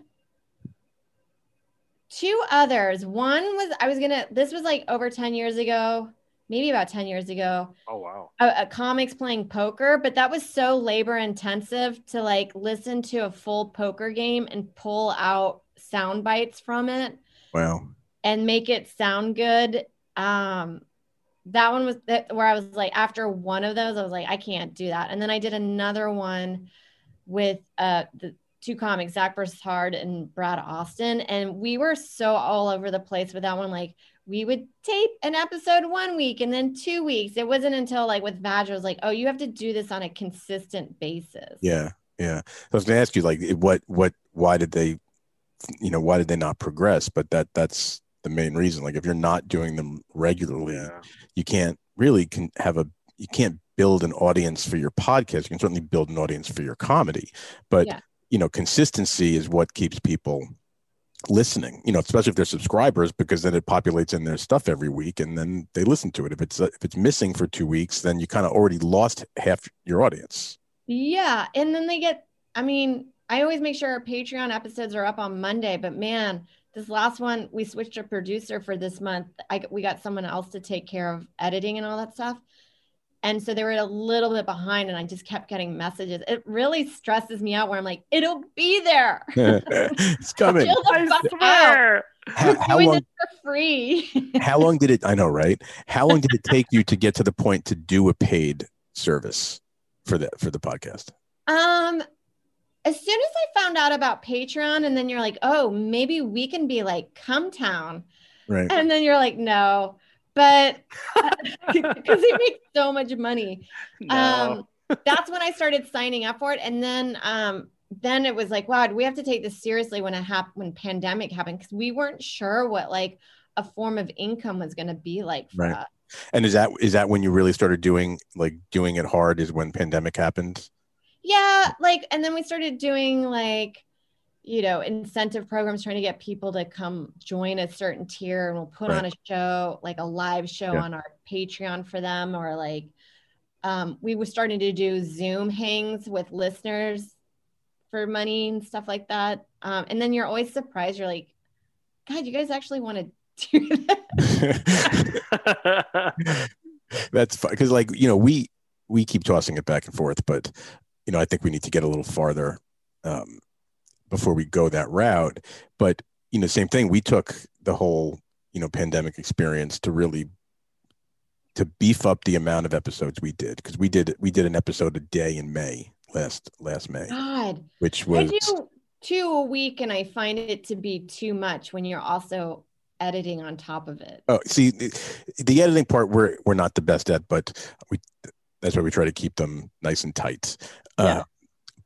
two others. One was I was gonna. This was like over ten years ago, maybe about ten years ago. Oh wow. A, a comics playing poker, but that was so labor intensive to like listen to a full poker game and pull out sound bites from it Wow. and make it sound good. Um, that one was that where I was like, after one of those, I was like, I can't do that. And then I did another one with uh the two comics, Zach Broussard and Brad Austin, and we were so all over the place with that one. Like we would tape an episode one week and then two weeks. It wasn't until like with Vag, I was like, oh, you have to do this on a consistent basis. Yeah. Yeah. So I was going to ask you, like, what, what, why did they, you know, why did they not progress? But that, that's the main reason. Like, if you're not doing them regularly, Yeah. you can't really can have a, you can't build an audience for your podcast. You can certainly build an audience for your comedy, but, Yeah. you know, consistency is what keeps people listening, you know, especially if they're subscribers, because then it populates in their stuff every week and then they listen to it. If it's, uh, if it's missing for two weeks, then you kind of already lost half your audience. Yeah. And then they get, I mean, I always make sure our Patreon episodes are up on Monday, but man, this last one, we switched a producer for this month. I, we got someone else to take care of editing and all that stuff. And so they were a little bit behind, and I just kept getting messages. It really stresses me out where I'm like, it'll be there. it's coming. I swear. How, how doing long? this for free. How long did it? I know, right? How long did it take you to get to the point to do a paid service for the for the podcast? Um, as soon as I found out about Patreon, and then you're like, oh, maybe we can be like Cum Town. Right. And then you're like, no, but because they makes so much money. No. Um, that's when I started signing up for it. And then, um, then it was like, wow, we have to take this seriously when it happened, when pandemic happened? Because we weren't sure what like a form of income was going to be like for Right. us. And is that is that when you really started doing like doing it hard? Is when pandemic happened? Yeah, like, and then we started doing like, you know, incentive programs trying to get people to come join a certain tier, and we'll put Right. on a show, like a live show Yeah. on our Patreon for them, or like, um, we were starting to do Zoom hangs with listeners for money and stuff like that. Um, and then you're always surprised. You're like, God, you guys actually want to do that? That's because like you know we we keep tossing it back and forth, but you know I think we need to get a little farther um, before we go that route. But you know, same thing. We took the whole you know pandemic experience to really to beef up the amount of episodes we did because we did we did an episode a day in May last last May, God, which I was do two a week, and I find it to be too much when you're also editing on top of it. Oh, see, the, the editing part we're we're not the best at, but we that's why we try to keep them nice and tight. Yeah. Uh,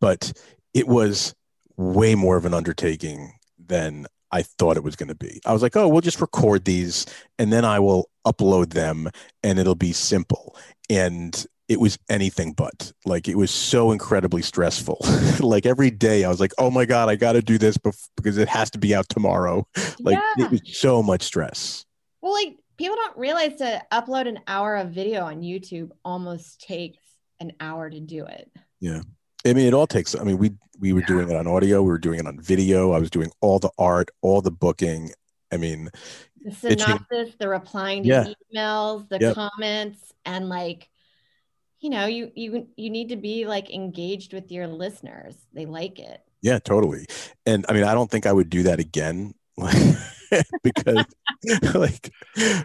but it was way more of an undertaking than I thought it was going to be. I was like, oh, we'll just record these and then I will upload them and it'll be simple. And it was anything but like it was so incredibly stressful. like every day I was like, oh my God, I got to do this bef- because it has to be out tomorrow. Like yeah. it was so much stress. Well, like people don't realize to upload an hour of video on YouTube almost takes an hour to do it. Yeah. I mean, it all takes. I mean, we we were Yeah. doing it on audio, we were doing it on video. I was doing all the art, all the booking. I mean, The synopsis, the replying to Yeah. emails, the Yep. comments, and like, you know, you you you need to be like engaged with your listeners. They like it. yeah, totally. And I mean, I don't think I would do that again, because, like,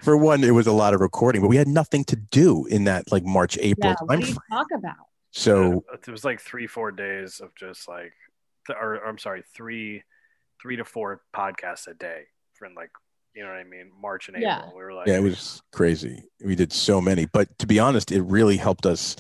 for one, it was a lot of recording, but we had nothing to do in that like March April Yeah. What do you talk about? So it was like three, four days of just like, th- or, or I'm sorry, three, three to four podcasts a day from like, you know what I mean? March and April. Yeah. We were like, yeah, it was crazy. We did so many, but to be honest, it really helped us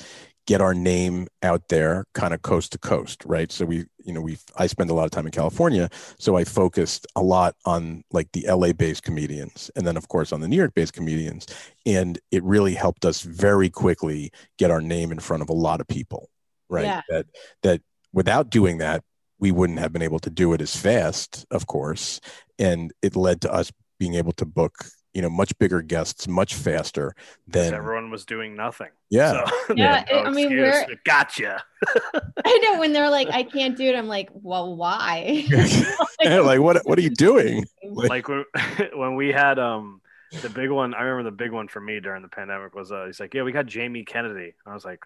get our name out there kind of coast to coast, right? So we, you know, we I spend a lot of time in California, so I focused a lot on like the LA based comedians and then of course on the New York based comedians and it really helped us very quickly get our name in front of a lot of people, right? Yeah. That that without doing that, we wouldn't have been able to do it as fast, of course, and it led to us being able to book you know much bigger guests much faster than everyone was doing nothing. yeah So, Yeah, no I mean, we're- gotcha. I know when they're like, I can't do it. I'm like, well, why? like what what are you doing like when, when we had um the big one. I remember the big one for me during the pandemic was uh, he's like, yeah, we got Jamie Kennedy. I was like,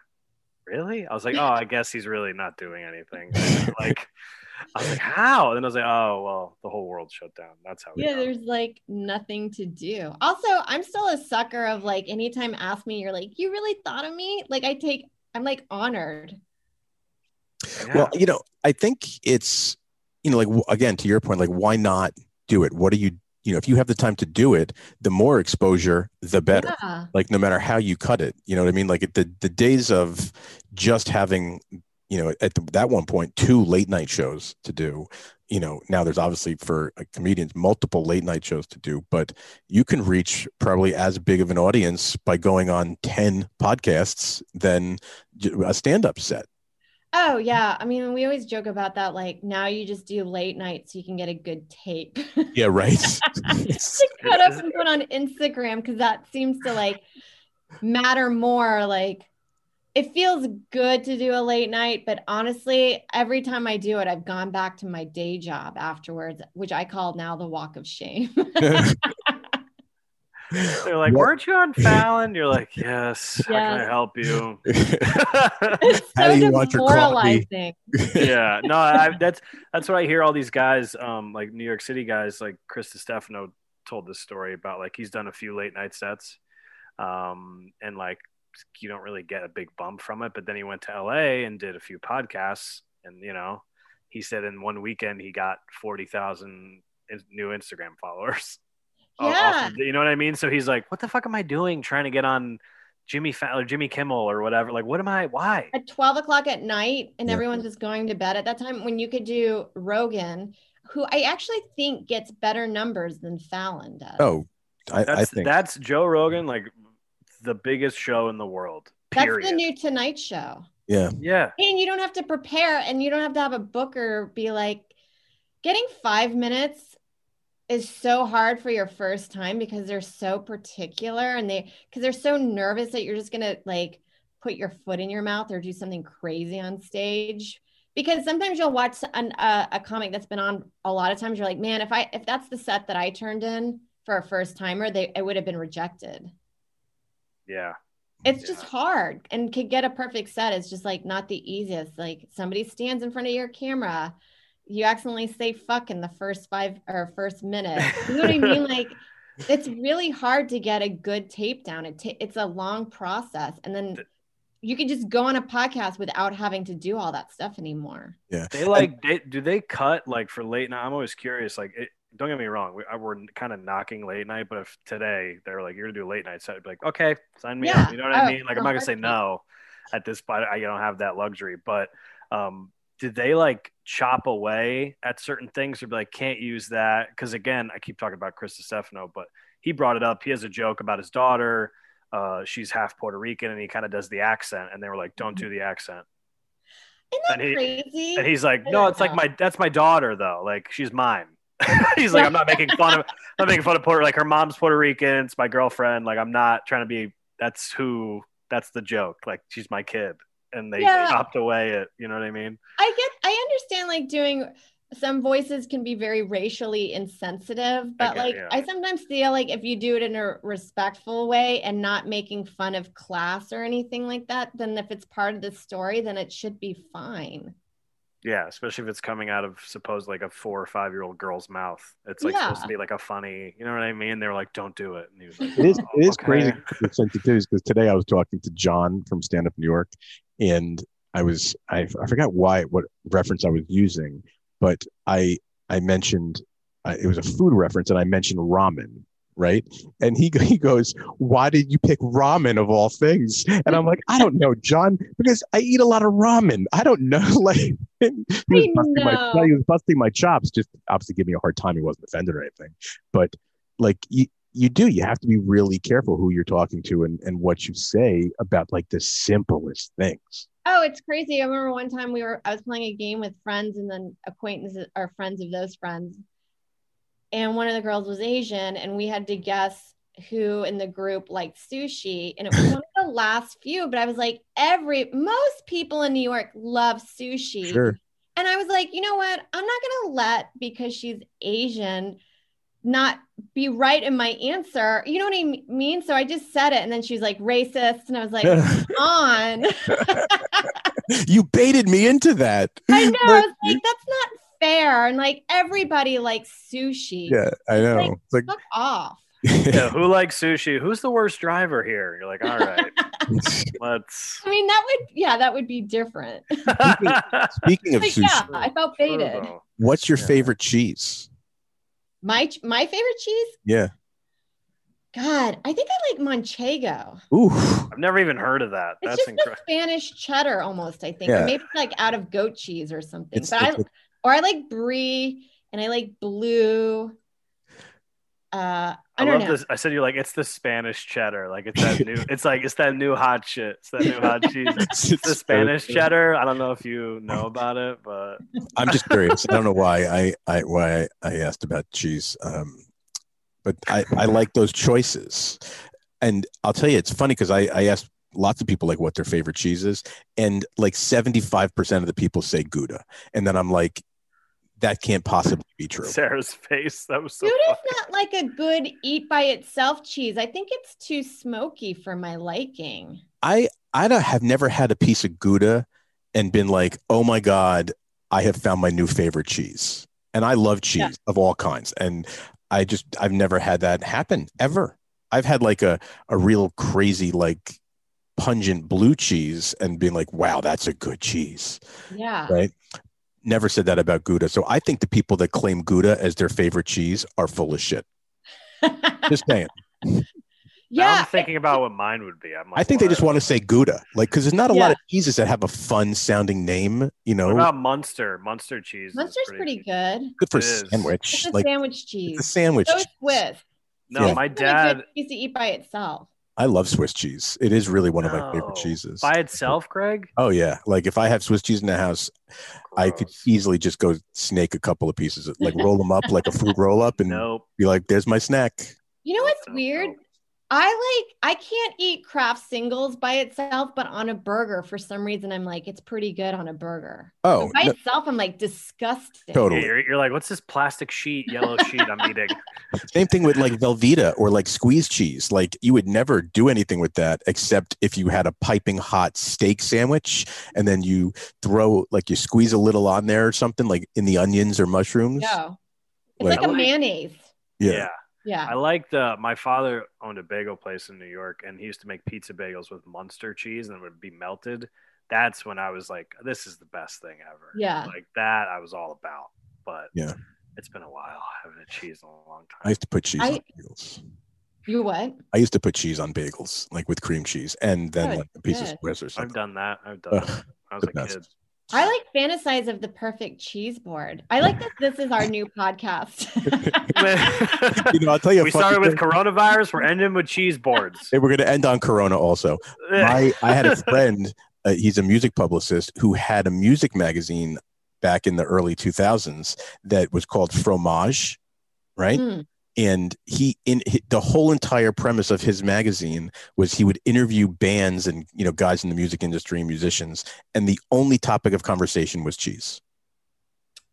really? I was like, oh, I guess he's really not doing anything. like, I was like, how? And then I was like, oh, well, the whole world shut down. That's how. Yeah, know. there's like nothing to do. Also, I'm still a sucker of like anytime ask me, you're like, you really thought of me? Like I take, I'm like honored. Yeah. Well, you know, I think it's, you know, like again to your point, like why not do it? What are you, you know, if you have the time to do it, the more exposure, the better. Yeah. Like no matter how you cut it, you know what I mean? Like the the days of just having, you know, at the, that one point two late night shows to do. You know, now there's obviously for uh, comedians multiple late night shows to do, but you can reach probably as big of an audience by going on ten podcasts than a stand up set. Oh yeah. I mean, we always joke about that. Like now you just do late night so you can get a good tape. Yeah, right. to cut up and put on Instagram because that seems to like matter more. Like it feels good to do a late night, but honestly, every time I do it, I've gone back to my day job afterwards, which I call now the walk of shame. They're like, What- weren't you on Fallon? You're like, yes. How can I help you? it's How do you want your coffee? demoralizing. yeah, no, I, that's that's what I hear. All these guys, um, like New York City guys, like Chris Distefano told this story about like he's done a few late night sets, um, and like you don't really get a big bump from it. But then he went to LA and did a few podcasts, and you know, he said in one weekend he got forty thousand new Instagram followers. off- off Yeah. of- you know what I mean? So he's like, "What the fuck am I doing trying to get on Jimmy Fallon or Jimmy Kimmel or whatever? Like, what am I? Why?" At 12 o'clock at night and Yeah. everyone's just going to bed at that time when you could do Rogan, who I actually think gets better numbers than Fallon does. oh, I, I think that's Joe Rogan, like the biggest show in the world. That's the new Tonight Show. yeah. yeah, And you don't have to prepare and you don't have to have a booker be like, getting five minutes is so hard for your first time because they're so particular and they, because they're so nervous that you're just going to like put your foot in your mouth or do something crazy on stage. Because sometimes you'll watch an, a, a comic that's been on a lot of times. You're like, man, if I if that's the set that I turned in for a first timer, they it would have been rejected. Yeah. It's just hard and could get a perfect set is just like not the easiest. Like somebody stands in front of your camera, you accidentally say fuck in the first five or first minute. You know what I mean? Like it's really hard to get a good tape down. It ta- it's a long process. And then you can just go on a podcast without having to do all that stuff anymore. Yeah. They like they, do they cut like for late night? I'm always curious. Like, it, don't get me wrong, we, I- we're kind of knocking late night, but if today they're like, "You're gonna do late night set," I'd be like, "Okay, sign me Yeah. up." You know what I Oh, mean? Like, I'm not gonna say no at this point. I don't have that luxury, but um, did they like chop away at certain things or be like, can't use that? Because again, I keep talking about Chris Distefano, but he brought it up. He has a joke about his daughter. Uh, she's half Puerto Rican, and he kind of does the accent, and they were like, "Don't do the accent." Isn't that And he- crazy? And he's like, "No, it's like my that's my daughter though. Like she's mine." he's like, "I'm not making fun of I'm not making fun of Puerto like her mom's Puerto Rican. It's my girlfriend. Like I'm not trying to be. That's who. That's the joke. Like she's my kid." And they Yeah. chopped away it. You know what I mean? I get I understand like doing some voices can be very racially insensitive, but get- like yeah. I sometimes feel like if you do it in a respectful way and not making fun of class or anything like that, then if it's part of the story, then it should be fine. Yeah, especially if it's coming out of suppose like a four or five year old girl's mouth. It's like supposed to be like a funny. You know what I mean? They were like, "Don't do it." And he was like, It is "Oh, it is okay." crazy with sensitivities because today I was talking to John from Stand Up New York, and I was I, I forgot why what reference I was using, but I I mentioned uh, it was a food reference, and I mentioned ramen, right? And he he goes, "Why did you pick ramen of all things?" And I'm like, "I don't know, John, because I eat a lot of ramen. I don't know." Like he was, busting my, he was busting my chops, just obviously giving me a hard time. He wasn't offended or anything, but like you, you do you have to be really careful who you're talking to and, and what you say about like the simplest things Oh, it's crazy. I remember one time we were I was playing a game with friends and then acquaintances or friends of those friends. And one of the girls was Asian and we had to guess who in the group liked sushi. And it was one of the last few, but I was like, every most people in New York love sushi. sure And I was like, you know what? I'm not gonna let because she's Asian not be right in my answer. You know what I mean? So I just said it, and then she was like racist, and I was like, on. you baited me into that. I know. I was like, that's not fair. And like everybody likes sushi. Yeah, I know. Like, It's like, Fuck off. Yeah, who likes sushi? Who's the worst driver here? You're like, all right, let's. I mean, that would yeah, that would be different. speaking of Like, sushi, yeah, I felt baited. Turbo. what's your Yeah. favorite cheese? My my favorite cheese? Yeah. God, I think I like manchego. Ooh. I've never even heard of that. It's That's just incredible. Spanish cheddar almost, I think. Yeah. Maybe like out of goat cheese or something. It's, but I it's- or I like brie and I like blue. Uh I, I, don't love know. this. I said you're like it's the Spanish cheddar. Like it's that new. It's like it's that new hot shit. It's that new hot cheese. it's- It's the it's- Spanish cheddar. I don't know if you know about it, but I'm just curious. I don't know why I, I why I asked about cheese. Um, but I, I like those choices. And I'll tell you, it's funny because I, I asked lots of people like what their favorite cheese is, and like 75% of the people say Gouda. And then I'm like, that can't possibly be true. Sarah's face. That was so. Gouda's funny. not like a good eat by itself cheese. I think it's too smoky for my liking. I I have never had a piece of Gouda and been like, oh my God, I have found my new favorite cheese. And I love cheese Yeah. of all kinds. And I just I've never had that happen ever. I've had like a, a real crazy, like pungent blue cheese and being like, wow, that's a good cheese. Yeah. Right. Never said that about Gouda. So I think the people that claim Gouda as their favorite cheese are full of shit. Just saying. Now yeah. I'm thinking about what mine would be. I'm like, I think they just want to say Gouda, like because there's not a lot of cheeses that have a fun sounding name. You know, What about Munster? Munster cheese. is Munster's pretty good. good for It is. sandwich. It's a Like sandwich it's cheese. a sandwich. So cheese. Swiss. No, Yeah. my It's really dad good cheese to eat by itself. I love Swiss cheese. It is really one of my favorite cheeses. by itself, Greg. Oh yeah, like if I have Swiss cheese in the house, I could easily just go snake a couple of pieces, like roll them up like a fruit roll up, and Nope. be like, "There's my snack." You know what's weird? Nope. I like I can't eat Kraft Singles by itself, but on a burger, for some reason, I'm like, it's pretty good on a burger. Oh, by no, itself, I'm like disgusted. Yeah, totally. you're, you're like, what's this plastic sheet, yellow sheet I'm eating? Same thing with like Velveeta or like squeeze cheese. Like you would never do anything with that except if you had a piping hot steak sandwich and then you throw like you squeeze a little on there or something like in the onions or mushrooms. No. It's Like- like, a mayonnaise. Yeah. Yeah. I like the. Uh, my father owned a bagel place in New York, and he used to make pizza bagels with Munster cheese, and it would be melted. That's when I was like, "This is the best thing ever." Yeah. like that, I was all about. But Yeah. it's been a while. I haven't had cheese in a long time. I time. used to put cheese I- on bagels. You what? I used to put cheese on bagels, like with cream cheese, and then Good, like a piece good. of Swiss or something. I've done that. I've done. Ugh, that. I was the a best. kid. I like fantasize of the perfect cheese board. I like that this is our new podcast. You know, I'll tell you. we started with thing. coronavirus. We're ending with cheese boards. Hey, we're going to end on Corona also. My, I had a friend. Uh, he's a music publicist who had a music magazine back in the early 2000s that was called Fromage, right? Mm. And he in the whole entire premise of his magazine was he would interview bands and you know guys in the music industry musicians and the only topic of conversation was cheese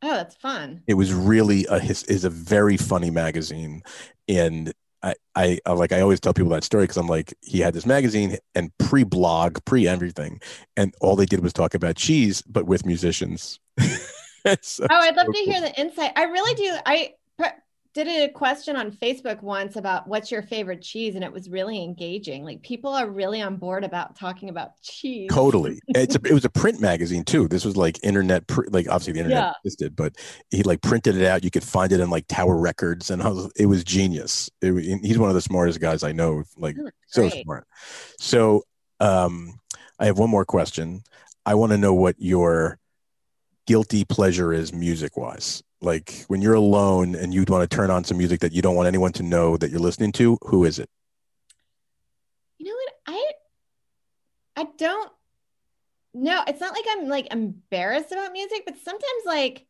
Oh, that's fun. it was really a his is a very funny magazine and I, I like I always tell people that story because I'm like he had this magazine and pre blog pre everything and all they did was talk about cheese but with musicians. So- Oh, I'd love so to hear the insight. I really do. I did a question on Facebook once about what's your favorite cheese, and it was really engaging. Like people are really on board about talking about cheese. Totally. It's a, it was a print magazine too. This was like internet, pr- like obviously the internet Yeah. existed, but he like printed it out. You could find it in like Tower Records, and I was, it was genius. It, he's one of the smartest guys I know. Like Oh, so smart. So, um, I have one more question. I want to know what your guilty pleasure is music wise. Like when you're alone and you'd want to turn on some music that you don't want anyone to know that you're listening to, who is it? You know what? I I don't no, it's not like I'm like embarrassed about music, but sometimes like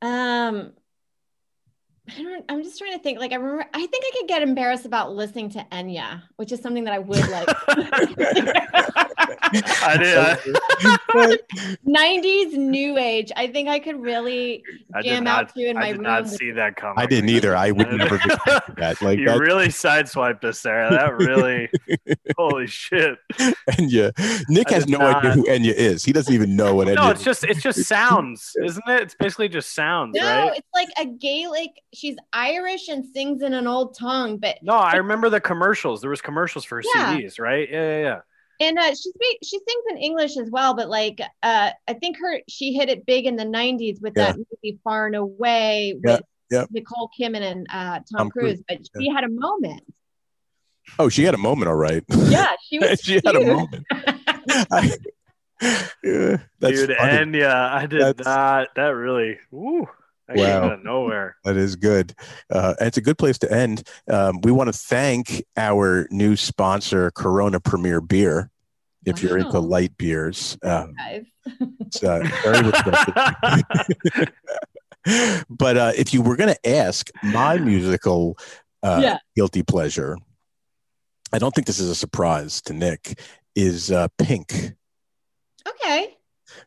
um I don't. I'm just trying to think. Like I remember, I think I could get embarrassed about listening to Enya, which is something that I would like. I did. I, 90s new age. I think I could really I jam not, out to in my room. I did room. not see that coming. I didn't either. I would never have that. Like you that, really sideswiped us there. That really, holy shit! Enya. Nick I has did no idea who Enya is. He doesn't even know what Enya No, it's is. just it's just sounds, isn't it? It's basically just sounds, No, right? it's like a Gaelic. She's Irish and sings in an old tongue, but No, I remember the commercials. There was commercials for Yeah. CDs, right? Yeah, yeah, yeah. and uh, she speak, she sings in English as well. But like, uh, I think her she hit it big in the '90s with Yeah. that movie Far and Away with yeah. Nicole Kidman and uh, Tom, Tom Cruise, Cruise. But she had a moment. oh, she had a moment, all right. Yeah, she was. she had a moment. I, yeah, that's Dude, funny. and yeah, I did That's- not. That really, woo, that Wow. out of nowhere. That is good. Uh, it's a good place to end. Um, we want to thank our new sponsor, Corona Premier Beer. If you're into light beers, um, it's uh, very refreshing. but uh, if you were going to ask my musical uh, Yeah. guilty pleasure, I don't think this is a surprise to Nick. Is uh, Pink Okay.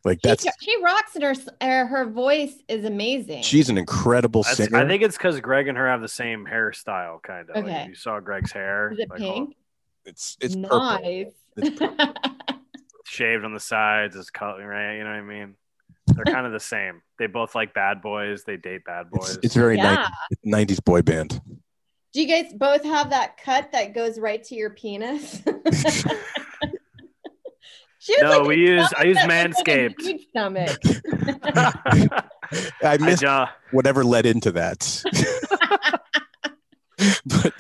Like She, that's she rocks and her her her voice is amazing. she's an incredible That's- singer. I think it's because Greg and her have the same hairstyle, kind of. Okay. Like, you saw Greg's hair, is it like, pink? Oh. it's it's purple. nice. It's shaved on the sides, is color, right? You know what I mean? They're kind of the same. They both like bad boys. They date bad boys. It's, it's very yeah. 90s, 90s boy band. Do you guys both have that cut that goes right to your penis? she No, like we use- I use stomach that looked like a Manscaped. huge stomach. I I missed ju- whatever led into that. but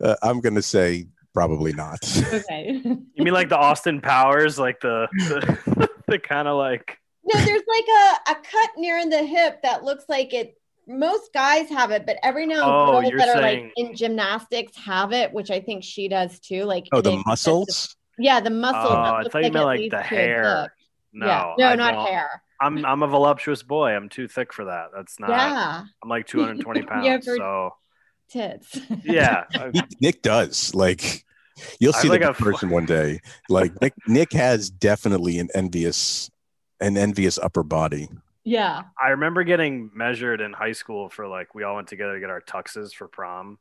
uh, I'm going to say probably not. Okay. you mean like the Austin Powers, like the the, the kind of like No, there's like a, a cut near the hip that looks like it. Most guys have it, but every now and Oh, girls you're that are like in gymnastics have it, which I think she does too. Like Oh, the they- muscles? Yeah, the muscle. Oh, I look thought you like meant like the hair. No, yeah, no, I not don't. hair. I'm I'm a voluptuous boy. I'm too thick for that. That's not. yeah, I'm like 220 pounds. ever- so tits. yeah, I- Nick, Nick does. Like, you'll see like the a- person one day. Like, Nick, Nick has definitely an envious, an envious upper body. yeah. I remember getting measured in high school for like we all went together to get our tuxes for prom,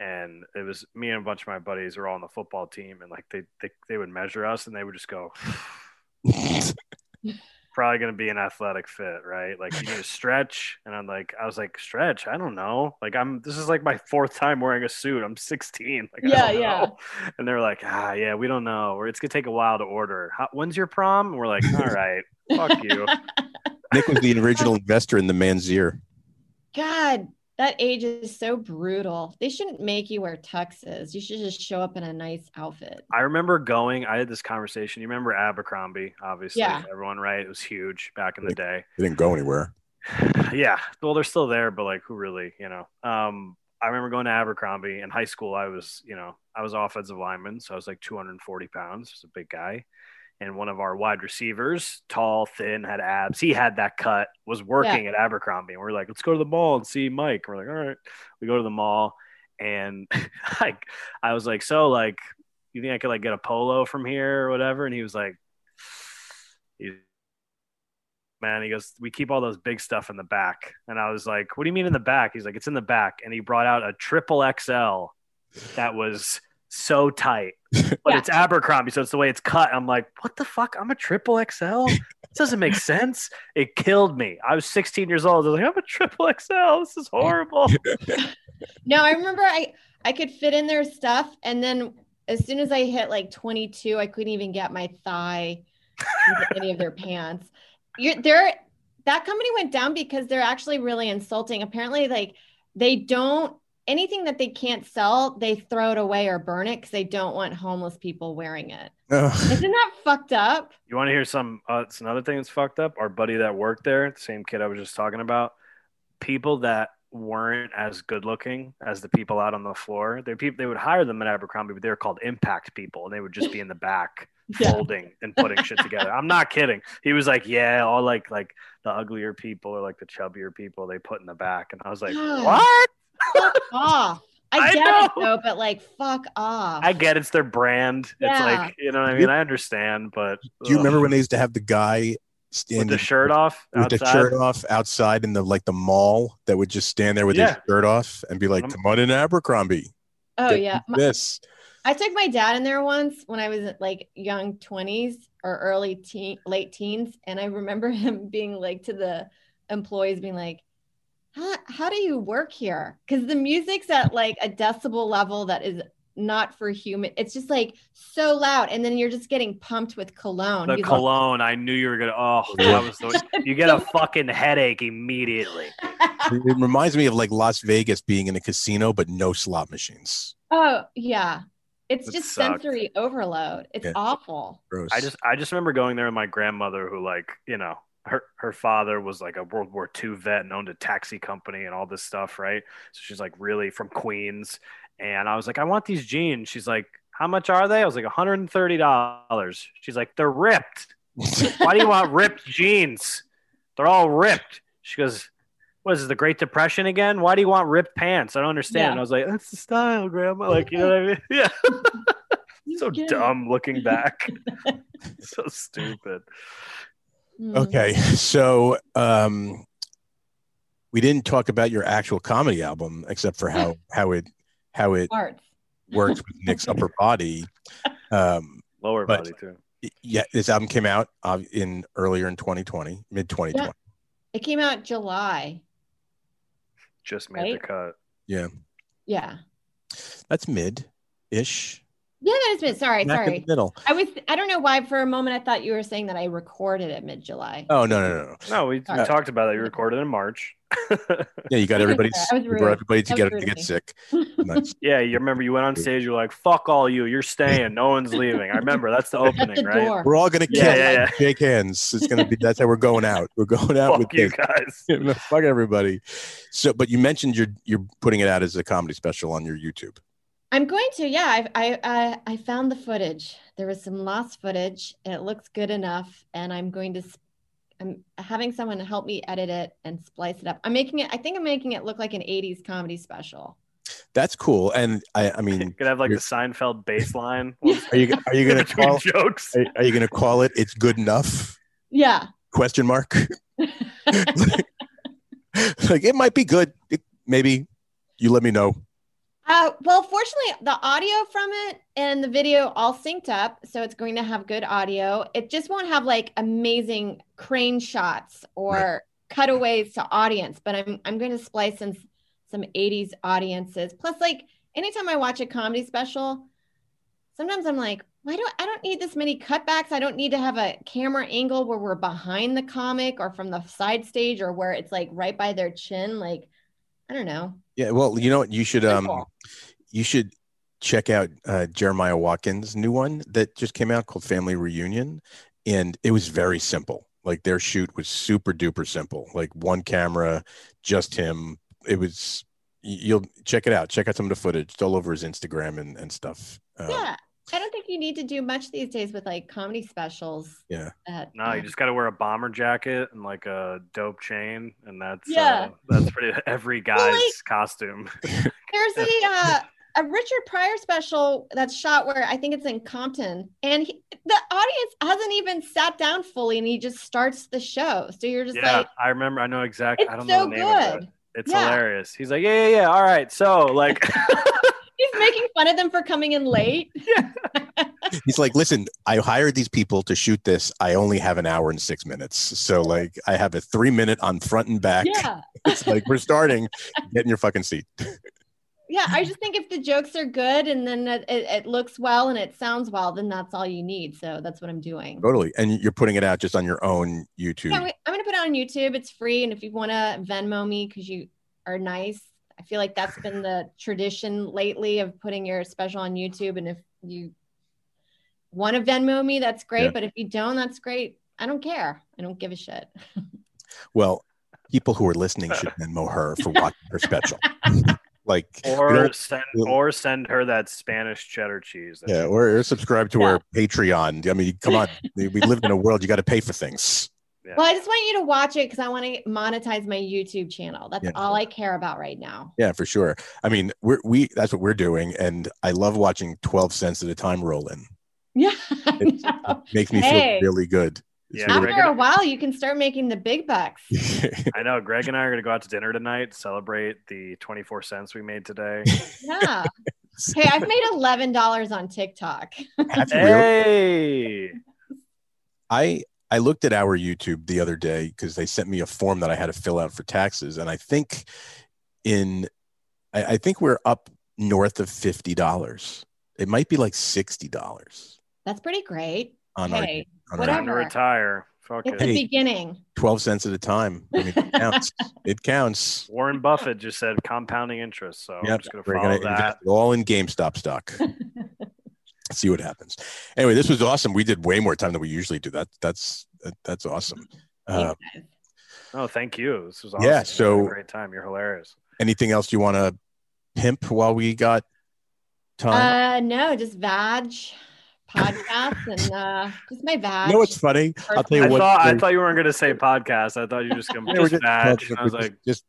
and it was me and a bunch of my buddies were all on the football team, and like they they, they would measure us, and they would just go. Probably gonna be an athletic fit, right? Like you need to stretch, and I'm like, I was like, stretch. I don't know. Like I'm. This is like my fourth time wearing a suit. I'm 16. Like, Yeah, yeah. And they're like, ah, yeah, we don't know. Or it's gonna take a while to order. How, when's your prom? And we're like, all right, fuck you. Nick was the original investor in the man's ear. God, that age is so brutal. They shouldn't make you wear tuxes. You should just show up in a nice outfit. I remember going. I had this conversation. You remember Abercrombie? Obviously, Yeah. everyone, right? It was huge back in the day. He didn't go anywhere. yeah, well, they're still there, but like, who really? You know. Um, I remember going to Abercrombie in high school. I was, you know, I was offensive lineman, so I was like 240 pounds. I was a big guy. And one of our wide receivers, tall, thin, had abs. He had that cut, was working at Abercrombie. And we're like, let's go to the mall and see Mike. We're like, all right. We go to the mall. And like, I was like, so like, you think I could like get a polo from here or whatever? And he was like, he, man, he goes, we keep all those big stuff in the back. And I was like, what do you mean in the back? He's like, it's in the back. And he brought out a triple XL that was so tight, but Yeah. it's Abercrombie. So it's the way it's cut. I'm like, what the fuck? I'm a triple XL? This doesn't make sense. It killed me. I was 16 years old. I was like, I'm a triple XL. This is horrible. No, I remember I I could fit in their stuff, and then as soon as I hit like 22, I couldn't even get my thigh into any of their pants. You're they're that company went down because they're actually really insulting. Apparently, like they don't anything that they can't sell, they throw it away or burn it because they don't want homeless people wearing it. Ugh. Isn't that fucked up? You want to hear some? Uh, it's another thing that's fucked up. Our buddy that worked there, the same kid I was just talking about, people that weren't as good looking as the people out on the floor. They people they would hire them at Abercrombie, but they were called impact people, and they would just be in the back Yeah. folding and putting shit together. I'm not kidding. He was like, "Yeah, all like like the uglier people or like the chubbier people they put in the back," and I was like, "What?" Fuck off. I I get know. it though, but like fuck off. I get it's their brand. It's like you know what I mean. I understand, but Do you ugh. remember when they used to have the guy with the shirt off with outside? the shirt off outside in the like the mall that would just stand there with Yeah. his shirt off and be like, Um, "Come on in, Abercrombie." oh Get yeah. This. I took my dad in there once when I was like young 20s or early teen, late teens. And I remember him being like to the employees, being like, how, how do you work here? Because the music's at like a decibel level that is not for human. It's just like so loud. And then you're just getting pumped with cologne. The He's cologne. I knew you were gonna. Oh, Yeah. that was the. You get a fucking headache immediately. It reminds me of like Las Vegas being in a casino but no slot machines. oh, yeah. It's It just sucked. sensory overload. It's Yeah. awful. Gross. I just I just remember going there with my grandmother who like, you know, her her father was like a World War II vet and owned a taxi company and all this stuff, right? So she's like really from Queens. And I was like, I want these jeans. She's like, How much are they? I was like, $130. She's like, They're ripped. Why do you want ripped jeans? They're all ripped. She goes, What is this, the Great Depression again? Why do you want ripped pants? I don't understand. Yeah. I was like, That's the style, grandma. Like, you know what I mean? Yeah. so dumb looking back. so stupid. Mm. Okay, so um, we didn't talk about your actual comedy album, except for how how it how it Arts. works with Nick's upper body. Um, Lower body too. yeah, this album came out uh, in earlier in 2020, mid 2020. It came out July. Just made Right? the cut. Yeah. Yeah. That's mid ish. Yeah, that is mid. Sorry, Smack in sorry. the middle. I was. I don't know why. For a moment, I thought you were saying that I recorded it mid July. Oh no no no no. No, we, we talked about that. You recorded in March. Yeah, you got everybody. I you brought everybody That was together to get sick. Nice. yeah, you remember you went on stage. You're like, "Fuck all you. You're staying. No one's leaving." I remember that's the At opening, the right? door. We're all gonna kiss, Yeah, yeah, yeah. shake hands. It's gonna be that's how we're going out. We're going out with you this. guys. Fuck everybody. So, but you mentioned you're you're putting it out as a comedy special on your YouTube. I'm going to. Yeah, I, I I I found the footage. There was some lost footage. And it looks good enough, and I'm going to. I'm having someone help me edit it and splice it up. I'm making it. I think I'm making it look like an '80s comedy special. That's cool. And I, I mean, You could have like the You're- Seinfeld bassline. are you are you gonna call jokes? are, are you gonna call it? It's good enough? Yeah. Question mark. like it might be good. It, maybe you let me know. Uh, well, fortunately, the audio from it and the video all synced up, so it's going to have good audio. It just won't have like amazing crane shots or Right. cutaways to audience, but I'm I'm going to splice in some 80s audiences. Plus, like anytime I watch a comedy special, sometimes I'm like, why do I don't need this many cutbacks? I don't need to have a camera angle where we're behind the comic or from the side stage or where it's like right by their chin. Like, I don't know. Yeah. Well, you know what? You should um you should check out uh, Jeremiah Watkins' new one that just came out called Family Reunion, and it was very simple. Like their shoot was super duper simple. Like one camera, just him. It was. You'll check it out. Check out some of the footage. It's all over his Instagram and and stuff. Um, Yeah. I don't think you need to do much these days with like comedy specials. Yeah. That, No, you just got to wear a bomber jacket and like a dope chain, and that's Yeah. uh, that's pretty every guy's like- costume. there's a uh, a Richard Pryor special that's shot where I think it's in Compton, and he, the audience hasn't even sat down fully, and he just starts the show. So you're just yeah, like, I remember. I know exactly. I it's don't know so the name of it. good. It's Yeah. hilarious. He's like, yeah, yeah, yeah. All right, so like, He's making fun of them for coming in late. He's like, listen, I hired these people to shoot this. I only have an hour and six minutes. So like I have a three minute on front and back. Yeah. It's like we're starting. Get in your fucking seat. Yeah. I just think if the jokes are good and then it, it, it looks well and it sounds well, then that's all you need. So that's what I'm doing. Totally. And you're putting it out just on your own YouTube. Yeah, I'm I'm gonna put it on YouTube. It's free, and if you want to Venmo me because you are nice, I feel like that's been the tradition lately of putting your special on YouTube. And if you want to Venmo me, that's great. Yeah. But if you don't, that's great. I don't care. I don't give a shit. Well, people who are listening should Venmo her for watching her special. Like, Or don't- send or send her that Spanish cheddar cheese. yeah, or, or subscribe to Yeah. our Patreon. I mean, come on, we we live in a world you got to pay for things. Yeah. Well, I just want you to watch it because I want to monetize my YouTube channel. That's Yeah. all I care about right now. Yeah, for sure. I mean, we're we that's what we're doing, and I love watching twelve cents at a time roll in. Yeah. I It's- Makes me Hey. feel really good. It's Yeah, really- After a while, you can start making the big bucks. I know Greg and I are gonna go out to dinner tonight, celebrate the 24 cents we made today. Yeah. hey, I've made eleven dollars on TikTok. Have you really? hey, I I looked at our YouTube the other day because they sent me a form that I had to fill out for taxes, and I think in I, I think we're up north of fifty dollars. It might be like sixty dollars That's pretty great. on Hey, our on time our to Whatever. retire. Fuck it's it. the Hey. beginning. twelve cents at a time. I mean, it counts. it counts. Warren Buffett just said compounding interest, so I'm just gonna we're follow gonna that. all in GameStop stock. See what happens. Anyway, this was awesome. We did way more time than we usually do. That that's that's awesome. Uh, Thanks. No, thank you. This was awesome. Yeah, We a so- great time. You're hilarious. anything else you want to pimp while we got time? Uh, no, just Vag podcast and uh, just my Vag. you know what's funny? I'll tell you I what. thought I thought you weren't gonna say podcast. I thought you were just gonna Yeah, we're just just badge. talking- I was we're like, just, just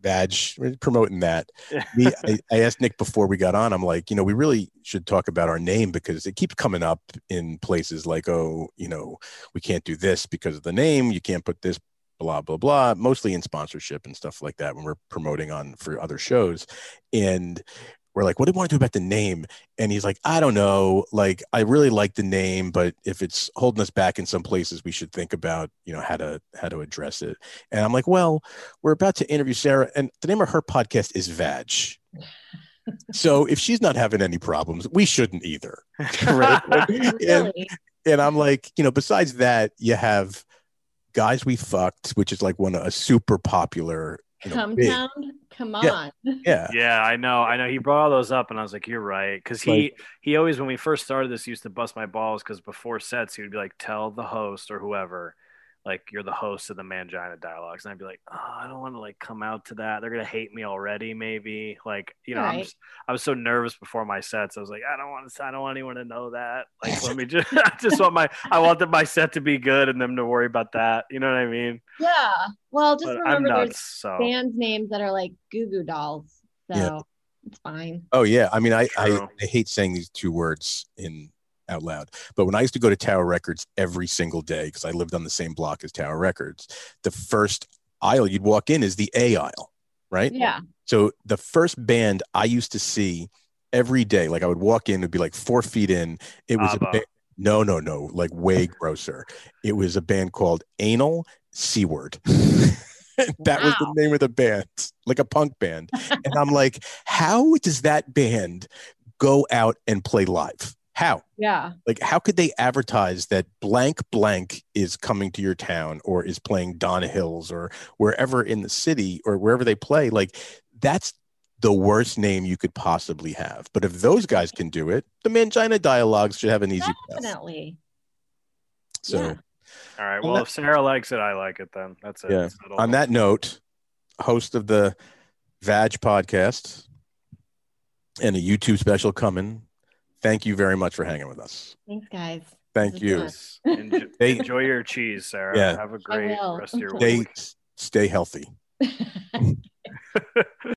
badge. We're promoting that. Me, I, I asked Nick before we got on. I'm like, you know, we really should talk about our name because it keeps coming up in places like, oh, you know, we can't do this because of the name. You can't put this, blah blah blah. Mostly in sponsorship and stuff like that when we're promoting on for other shows, and we're like, what do you want to do about the name? And he's like, I don't know. Like, I really like the name, but if it's holding us back in some places, we should think about, you know, how to how to address it. And I'm like, well, we're about to interview Sarah, and the name of her podcast is Vag. So if she's not having any problems, we shouldn't either. right? and, and I'm like, you know, besides that, you have guys we fucked, which is like one of a super popular. You know, Come big- down. Come Yeah. on. yeah, Yeah, I know. I know. He brought all those up, and I was like, "You're right." Because he Like- he always, when we first started this, used to bust my balls. Because before sets, he would be like, "Tell the host or whoever, like you're the host of the Mangina Dialogues, and I'd be like, "Oh, I don't want to like come out to that. They're gonna hate me already. Maybe like you know, I'm Right. just, I was so nervous before my sets. I was like, I don't want to. I don't want anyone to know that. Like, let me just. I just want my. I wanted my set to be good and them to worry about that. You know what I mean? Yeah. Well, just But I'm remember there's. So bands names that are like Goo Goo Dolls. So Yeah. it's fine. Oh yeah, I mean, I, I I hate saying these two words in out loud, but when I used to go to Tower Records every single day because I lived on the same block as Tower Records, the first aisle you'd walk in is the A aisle, right? Yeah. So the first band I used to see every day, like I would walk in, it'd be like four feet in. It was ABBA. a ba- no, no, no, like way grosser. It was a band called Anal Seaward. that was the name of the band, like a punk band. and I'm like, how does that band go out and play live? How? Yeah. Like, how could they advertise that blank blank is coming to your town or is playing Don Hills or wherever in the city or wherever they play? Like, that's the worst name you could possibly have. But if those guys can do it, the Mangina Dialogues should have an easy path. Definitely. So, Yeah. all right. on Well, that- if Sarah likes it, I like it. Then that's it. Yeah. That's on that note, host of the Vag podcast and a YouTube special coming. Thank you very much for hanging with us. Thanks, guys. Thank you. Enjoy, They- enjoy your cheese, Sarah. Yeah. Have a great rest of your Stay week. stay healthy. fun.